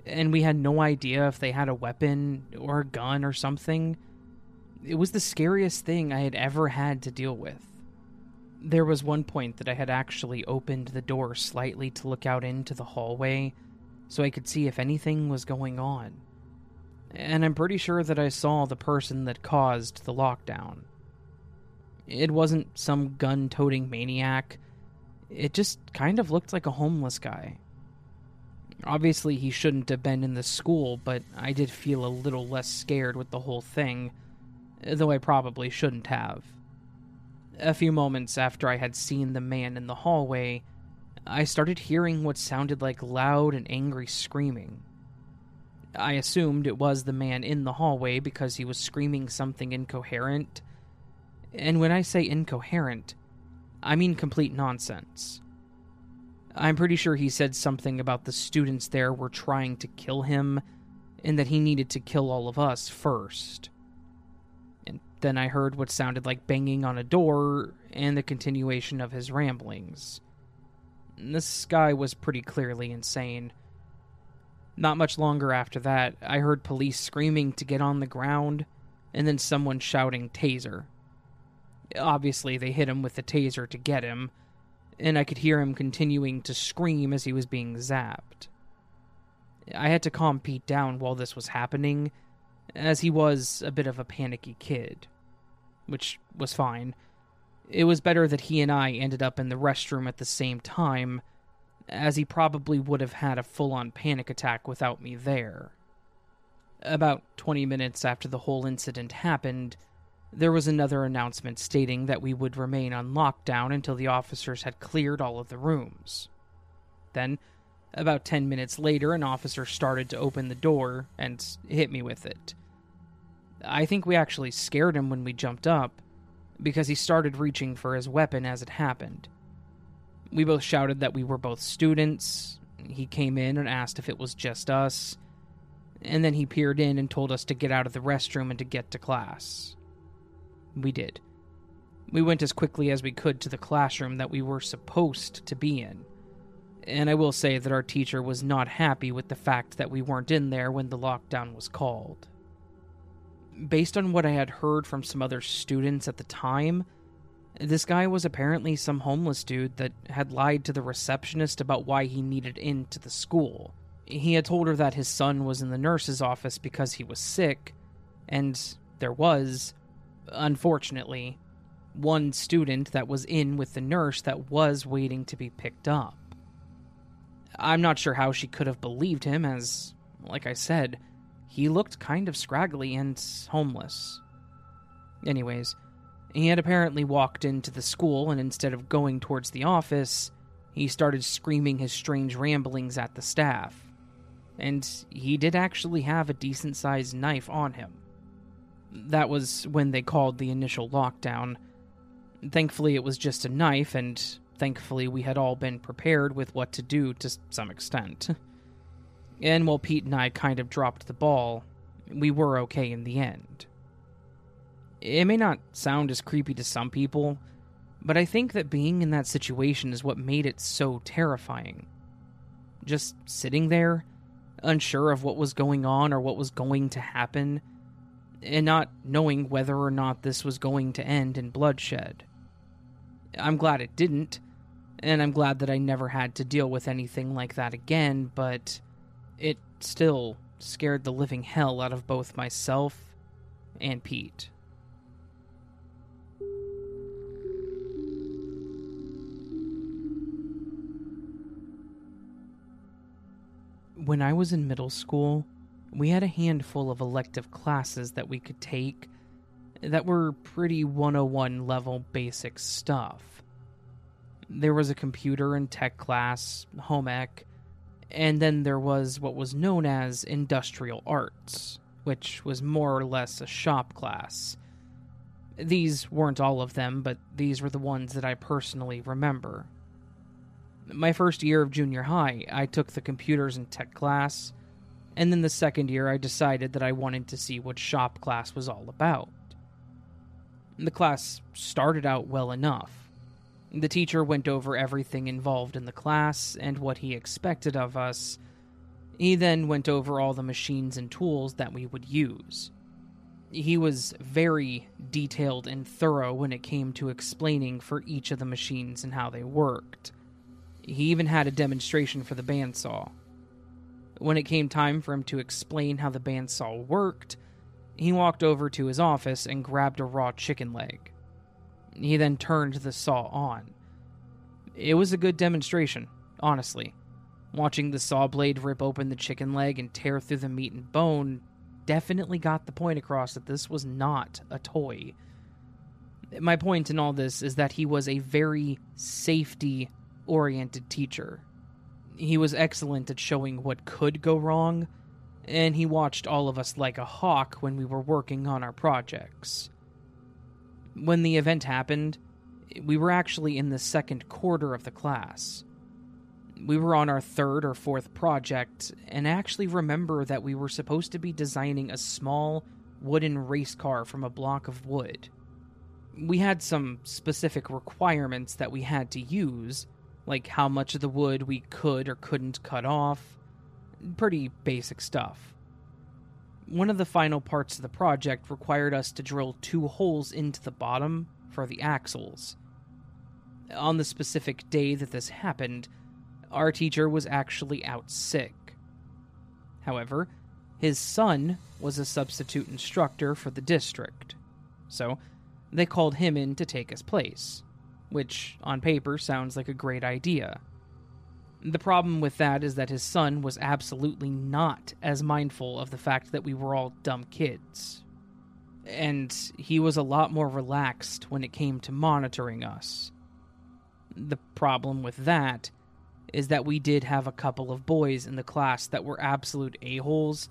and we had no idea if they had a weapon or a gun or something. It was the scariest thing I had ever had to deal with. There was one point that I had actually opened the door slightly to look out into the hallway so I could see if anything was going on. And I'm pretty sure that I saw the person that caused the lockdown. It wasn't some gun toting maniac, it just kind of looked like a homeless guy. Obviously, he shouldn't have been in the school, but I did feel a little less scared with the whole thing, though I probably shouldn't have. A few moments after I had seen the man in the hallway, I started hearing what sounded like loud and angry screaming. I assumed it was the man in the hallway because he was screaming something incoherent. And when I say incoherent, I mean complete nonsense. I'm pretty sure he said something about the students there were trying to kill him and that he needed to kill all of us first. Then I heard what sounded like banging on a door and the continuation of his ramblings. This guy was pretty clearly insane. Not much longer after that, I heard police screaming to get on the ground and then someone shouting taser. Obviously, they hit him with the taser to get him and I could hear him continuing to scream as he was being zapped. I had to calm Pete down while this was happening, as he was a bit of a panicky kid. Which was fine. It was better that he and I ended up in the restroom at the same time, as he probably would have had a full on panic attack without me there. About 20 minutes after the whole incident happened, there was another announcement stating that we would remain on lockdown until the officers had cleared all of the rooms. Then, about 10 minutes later, an officer started to open the door and hit me with it. I think we actually scared him when we jumped up, because he started reaching for his weapon as it happened. We both shouted that we were both students. He came in and asked if it was just us, and then he peered in and told us to get out of the restroom and to get to class. We did. We went as quickly as we could to the classroom that we were supposed to be in. And I will say that our teacher was not happy with the fact that we weren't in there when the lockdown was called. Based on what I had heard from some other students at the time, this guy was apparently some homeless dude that had lied to the receptionist about why he needed into the school. He had told her that his son was in the nurse's office because he was sick, and there was, unfortunately, one student that was in with the nurse that was waiting to be picked up. I'm not sure how she could have believed him, as, like I said, he looked kind of scraggly and homeless. Anyways, he had apparently walked into the school, and instead of going towards the office, he started screaming his strange ramblings at the staff. And he did actually have a decent sized knife on him. That was when they called the initial lockdown. Thankfully, it was just a knife, and thankfully, we had all been prepared with what to do to some extent. And while Pete and I kind of dropped the ball, we were okay in the end. It may not sound as creepy to some people, but I think that being in that situation is what made it so terrifying. Just sitting there, unsure of what was going on or what was going to happen, and not knowing whether or not this was going to end in bloodshed. I'm glad it didn't, and I'm glad that I never had to deal with anything like that again, but it still scared the living hell out of both myself and Pete. When I was in middle school, we had a handful of elective classes that we could take that were pretty 101 level basic stuff. There was a computer and tech class, home ec, and then there was what was known as industrial arts, which was more or less a shop class. These weren't all of them, but these were the ones that I personally remember. My first year of junior high, I took the computers and tech class, and then the second year, I decided that I wanted to see what shop class was all about. The class started out well enough. The teacher went over everything involved in the class and what he expected of us. He then went over all the machines and tools that we would use. He was very detailed and thorough when it came to explaining for each of the machines and how they worked. He even had a demonstration for the bandsaw. When it came time for him to explain how the bandsaw worked, he walked over to his office and grabbed a raw chicken leg. He then turned the saw on. It was a good demonstration, honestly. Watching the saw blade rip open the chicken leg and tear through the meat and bone definitely got the point across that this was not a toy. My point in all this is that he was a very safety oriented teacher. He was excellent at showing what could go wrong, and he watched all of us like a hawk when we were working on our projects. When the event happened, we were actually in the second quarter of the class. We were on our third or fourth project, and I actually remember that we were supposed to be designing a small wooden race car from a block of wood. We had some specific requirements that we had to use, like how much of the wood we could or couldn't cut off. Pretty basic stuff. One of the final parts of the project required us to drill two holes into the bottom for the axles. On the specific day that this happened, our teacher was actually out sick. However, his son was a substitute instructor for the district, so they called him in to take his place which on paper sounds like a great idea. The problem with that is that his son was absolutely not as mindful of the fact that we were all dumb kids. And he was a lot more relaxed when it came to monitoring us. The problem with that is that we did have a couple of boys in the class that were absolute a-holes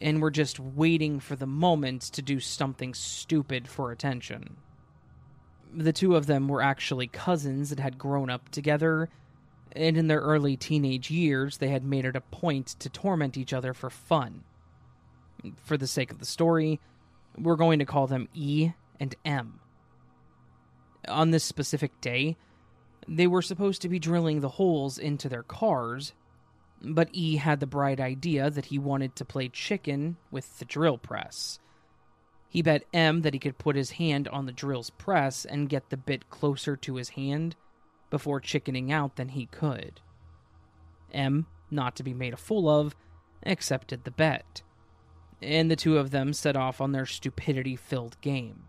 and were just waiting for the moment to do something stupid for attention the two of them were actually cousins that had grown up together, and in their early teenage years, they had made it a point to torment each other for fun. For the sake of the story, we're going to call them E and M. On this specific day, they were supposed to be drilling the holes into their cars, but E had the bright idea that he wanted to play chicken with the drill press. He bet M that he could put his hand on the drill's press and get the bit closer to his hand before chickening out than he could. M, not to be made a fool of, accepted the bet, and the two of them set off on their stupidity filled game.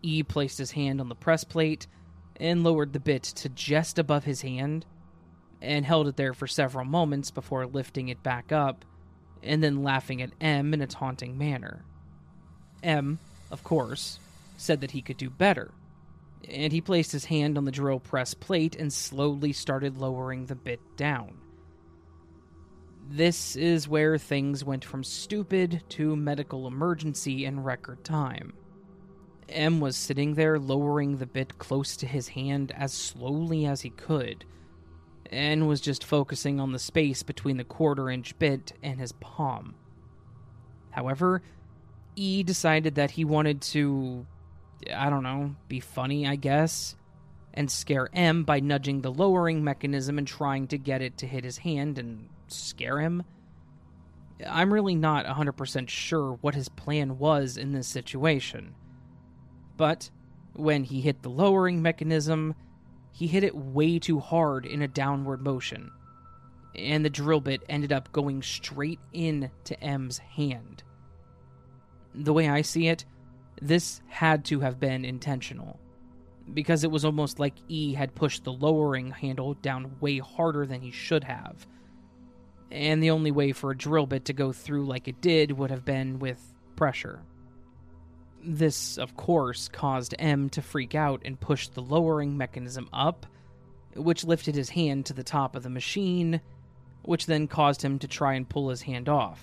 E placed his hand on the press plate and lowered the bit to just above his hand and held it there for several moments before lifting it back up and then laughing at M in a taunting manner. M, of course, said that he could do better, and he placed his hand on the drill press plate and slowly started lowering the bit down. This is where things went from stupid to medical emergency in record time. M was sitting there lowering the bit close to his hand as slowly as he could, and was just focusing on the space between the quarter inch bit and his palm. However, E decided that he wanted to, I don't know, be funny, I guess, and scare M by nudging the lowering mechanism and trying to get it to hit his hand and scare him. I'm really not 100% sure what his plan was in this situation. But when he hit the lowering mechanism, he hit it way too hard in a downward motion, and the drill bit ended up going straight into M's hand. The way I see it, this had to have been intentional, because it was almost like E had pushed the lowering handle down way harder than he should have. And the only way for a drill bit to go through like it did would have been with pressure. This, of course, caused M to freak out and push the lowering mechanism up, which lifted his hand to the top of the machine, which then caused him to try and pull his hand off,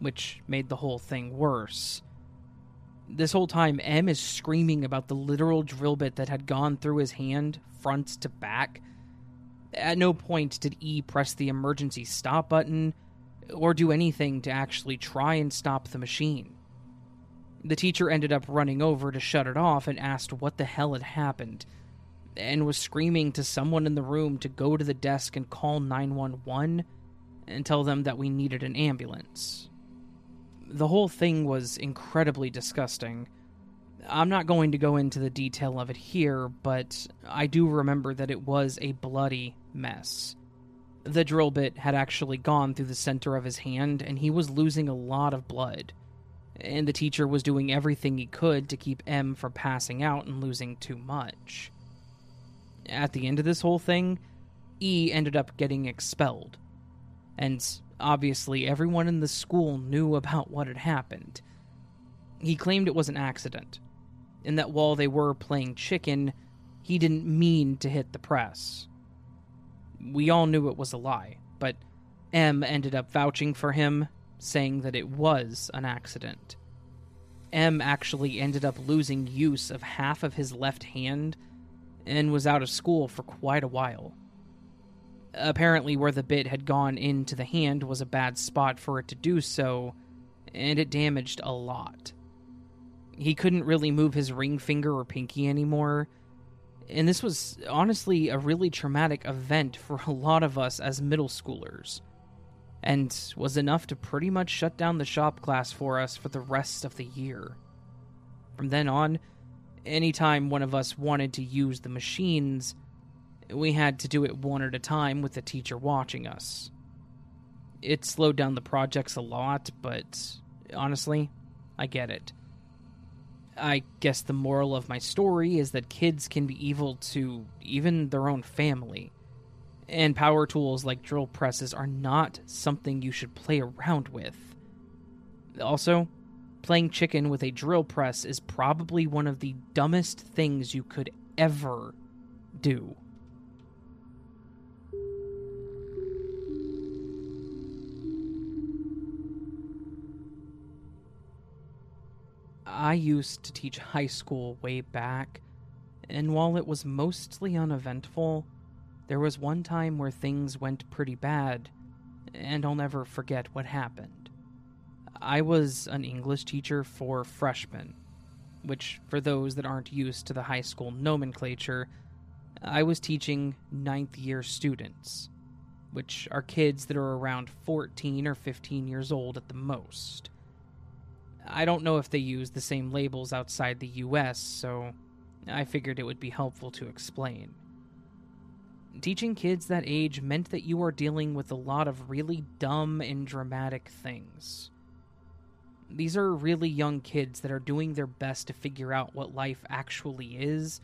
which made the whole thing worse. This whole time, M is screaming about the literal drill bit that had gone through his hand, front to back. At no point did E press the emergency stop button or do anything to actually try and stop the machine. The teacher ended up running over to shut it off and asked what the hell had happened, and was screaming to someone in the room to go to the desk and call 911 and tell them that we needed an ambulance. The whole thing was incredibly disgusting. I'm not going to go into the detail of it here, but I do remember that it was a bloody mess. The drill bit had actually gone through the center of his hand, and he was losing a lot of blood and the teacher was doing everything he could to keep M from passing out and losing too much. At the end of this whole thing, E ended up getting expelled. And obviously, everyone in the school knew about what had happened. He claimed it was an accident, and that while they were playing chicken, he didn't mean to hit the press. We all knew it was a lie, but M ended up vouching for him saying that it was an accident. M actually ended up losing use of half of his left hand and was out of school for quite a while. Apparently, where the bit had gone into the hand was a bad spot for it to do so, and it damaged a lot. He couldn't really move his ring finger or pinky anymore, and this was honestly a really traumatic event for a lot of us as middle schoolers and was enough to pretty much shut down the shop class for us for the rest of the year. From then on, anytime one of us wanted to use the machines, we had to do it one at a time with the teacher watching us. It slowed down the projects a lot, but honestly, I get it. I guess the moral of my story is that kids can be evil to even their own family and power tools like drill presses are not something you should play around with. Also, playing chicken with a drill press is probably one of the dumbest things you could ever do. I used to teach high school way back, and while it was mostly uneventful, there was one time where things went pretty bad, and I'll never forget what happened. I was an English teacher for freshmen, which, for those that aren't used to the high school nomenclature, I was teaching ninth year students, which are kids that are around 14 or 15 years old at the most. I don't know if they use the same labels outside the US, so I figured it would be helpful to explain. Teaching kids that age meant that you are dealing with a lot of really dumb and dramatic things. These are really young kids that are doing their best to figure out what life actually is,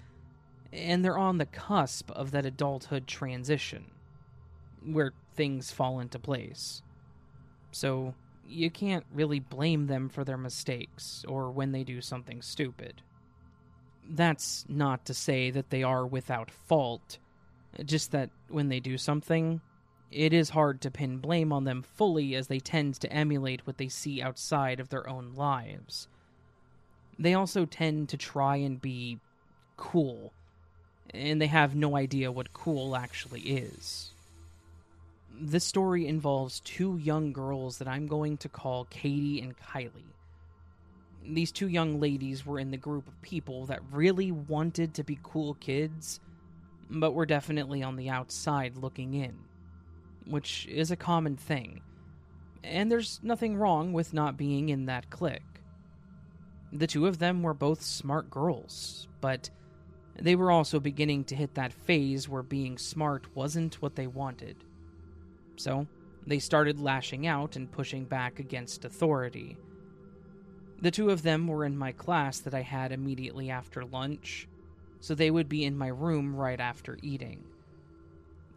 and they're on the cusp of that adulthood transition, where things fall into place. So, you can't really blame them for their mistakes or when they do something stupid. That's not to say that they are without fault, just that when they do something, it is hard to pin blame on them fully as they tend to emulate what they see outside of their own lives. They also tend to try and be cool, and they have no idea what cool actually is. This story involves two young girls that I'm going to call Katie and Kylie. These two young ladies were in the group of people that really wanted to be cool kids, but were definitely on the outside looking in which is a common thing. And there's nothing wrong with not being in that clique. The two of them were both smart girls, but they were also beginning to hit that phase where being smart wasn't what they wanted. So, they started lashing out and pushing back against authority. The two of them were in my class that I had immediately after lunch, so they would be in my room right after eating.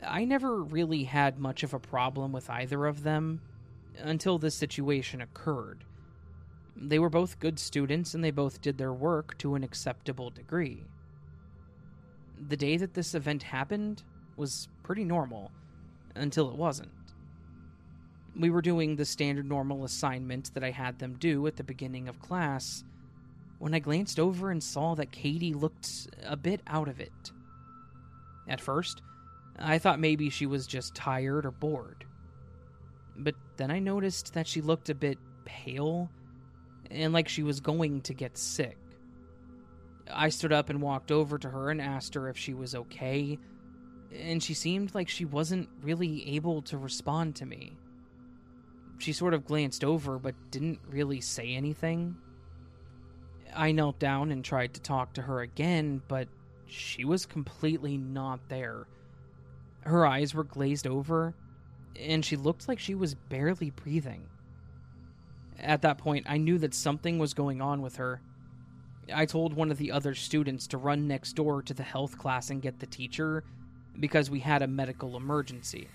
I never really had much of a problem with either of them until this situation occurred. They were both good students and they both did their work to an acceptable degree. The day that this event happened was pretty normal until it wasn't. We were doing the standard normal assignment that I had them do at the beginning of class when I glanced over and saw that Katie looked a bit out of it. At first, I thought maybe she was just tired or bored. But then I noticed that she looked a bit pale and like she was going to get sick. I stood up and walked over to her and asked her if she was okay, and she seemed like she wasn't really able to respond to me. She sort of glanced over but didn't really say anything. I knelt down and tried to talk to her again, but she was completely not there her eyes were glazed over, and she looked like she was barely breathing. At that point, I knew that something was going on with her. I told one of the other students to run next door to the health class and get the teacher because we had a medical emergency.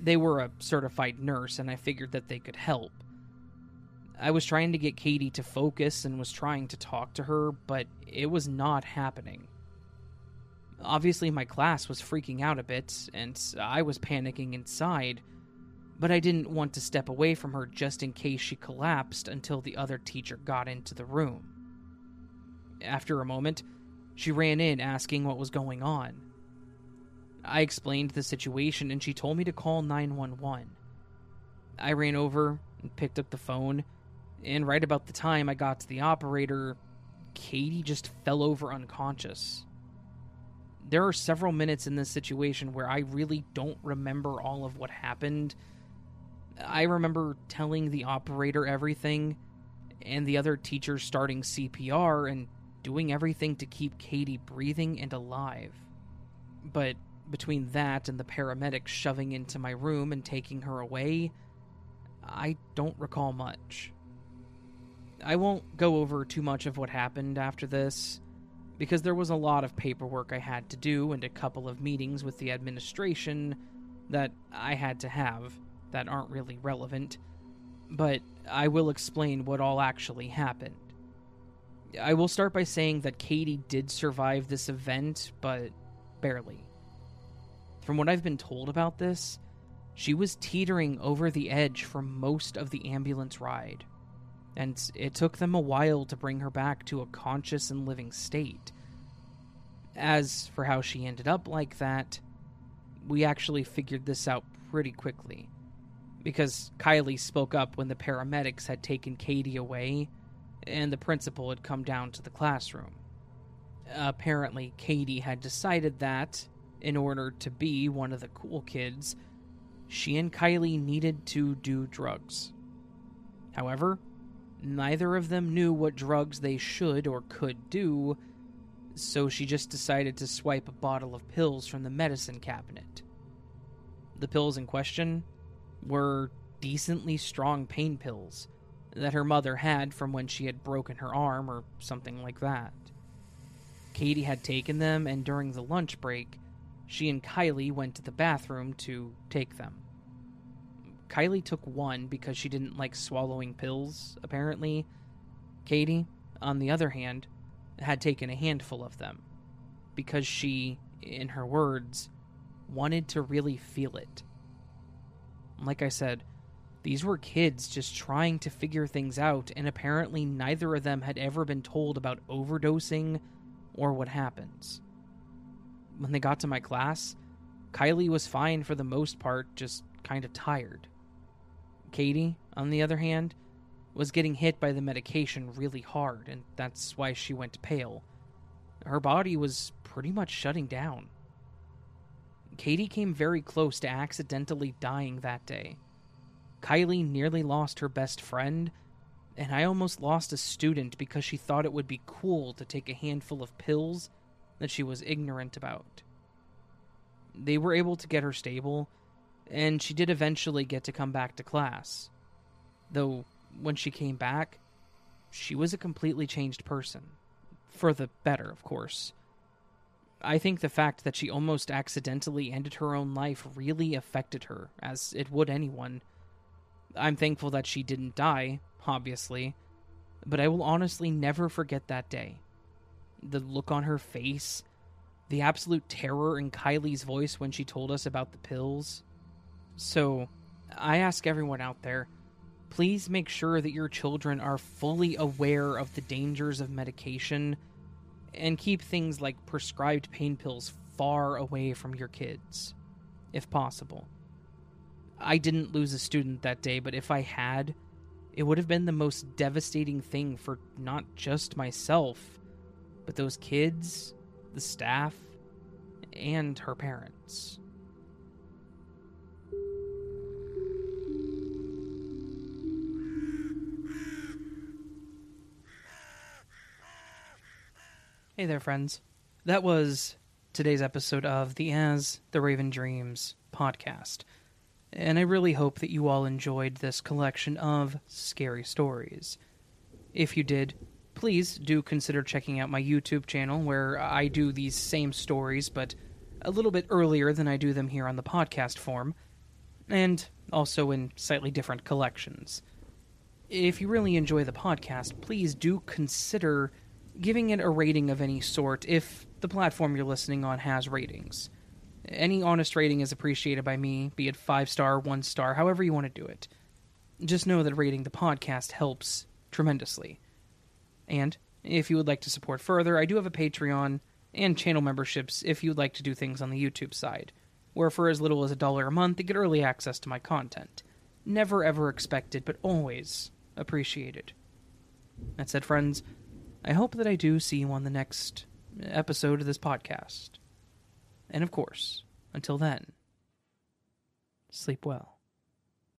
They were a certified nurse, and I figured that they could help. I was trying to get Katie to focus and was trying to talk to her, but it was not happening. Obviously, my class was freaking out a bit, and I was panicking inside, but I didn't want to step away from her just in case she collapsed until the other teacher got into the room. After a moment, she ran in asking what was going on. I explained the situation and she told me to call 911. I ran over and picked up the phone, and right about the time I got to the operator, Katie just fell over unconscious there are several minutes in this situation where I really don't remember all of what happened. I remember telling the operator everything and the other teachers starting CPR and doing everything to keep Katie breathing and alive. But between that and the paramedics shoving into my room and taking her away, I don't recall much. I won't go over too much of what happened after this because there was a lot of paperwork I had to do and a couple of meetings with the administration that I had to have that aren't really relevant, but I will explain what all actually happened. I will start by saying that Katie did survive this event, but barely. From what I've been told about this, she was teetering over the edge for most of the ambulance ride and it took them a while to bring her back to a conscious and living state. As for how she ended up like that, we actually figured this out pretty quickly. Because Kylie spoke up when the paramedics had taken Katie away and the principal had come down to the classroom. Apparently, Katie had decided that, in order to be one of the cool kids, she and Kylie needed to do drugs. However, Neither of them knew what drugs they should or could do, so she just decided to swipe a bottle of pills from the medicine cabinet. The pills in question were decently strong pain pills that her mother had from when she had broken her arm or something like that. Katie had taken them, and during the lunch break, she and Kylie went to the bathroom to take them. Kylie took one because she didn't like swallowing pills, apparently. Katie, on the other hand, had taken a handful of them because she, in her words, wanted to really feel it. Like I said, these were kids just trying to figure things out, and apparently neither of them had ever been told about overdosing or what happens. When they got to my class, Kylie was fine for the most part, just kind of tired. Katie, on the other hand, was getting hit by the medication really hard, and that's why she went pale. Her body was pretty much shutting down. Katie came very close to accidentally dying that day. Kylie nearly lost her best friend, and I almost lost a student because she thought it would be cool to take a handful of pills that she was ignorant about. They were able to get her stable, and she did eventually get to come back to class. Though, when she came back, she was a completely changed person. For the better, of course. I think the fact that she almost accidentally ended her own life really affected her, as it would anyone. I'm thankful that she didn't die, obviously, but I will honestly never forget that day. The look on her face, the absolute terror in Kylie's voice when she told us about the pills. So, I ask everyone out there please make sure that your children are fully aware of the dangers of medication and keep things like prescribed pain pills far away from your kids, if possible. I didn't lose a student that day, but if I had, it would have been the most devastating thing for not just myself, but those kids, the staff, and her parents. Hey there, friends. That was today's episode of the As the Raven Dreams podcast. And I really hope that you all enjoyed this collection of scary stories. If you did, please do consider checking out my YouTube channel where I do these same stories, but a little bit earlier than I do them here on the podcast form, and also in slightly different collections. If you really enjoy the podcast, please do consider giving it a rating of any sort if the platform you're listening on has ratings. Any honest rating is appreciated by me, be it five star, one star, however you want to do it. Just know that rating the podcast helps tremendously. And if you would like to support further, I do have a Patreon and channel memberships if you'd like to do things on the YouTube side, where for as little as a dollar a month, you get early access to my content. Never ever expected, but always appreciated. That said, friends, I hope that I do see you on the next episode of this podcast. And of course, until then, sleep well.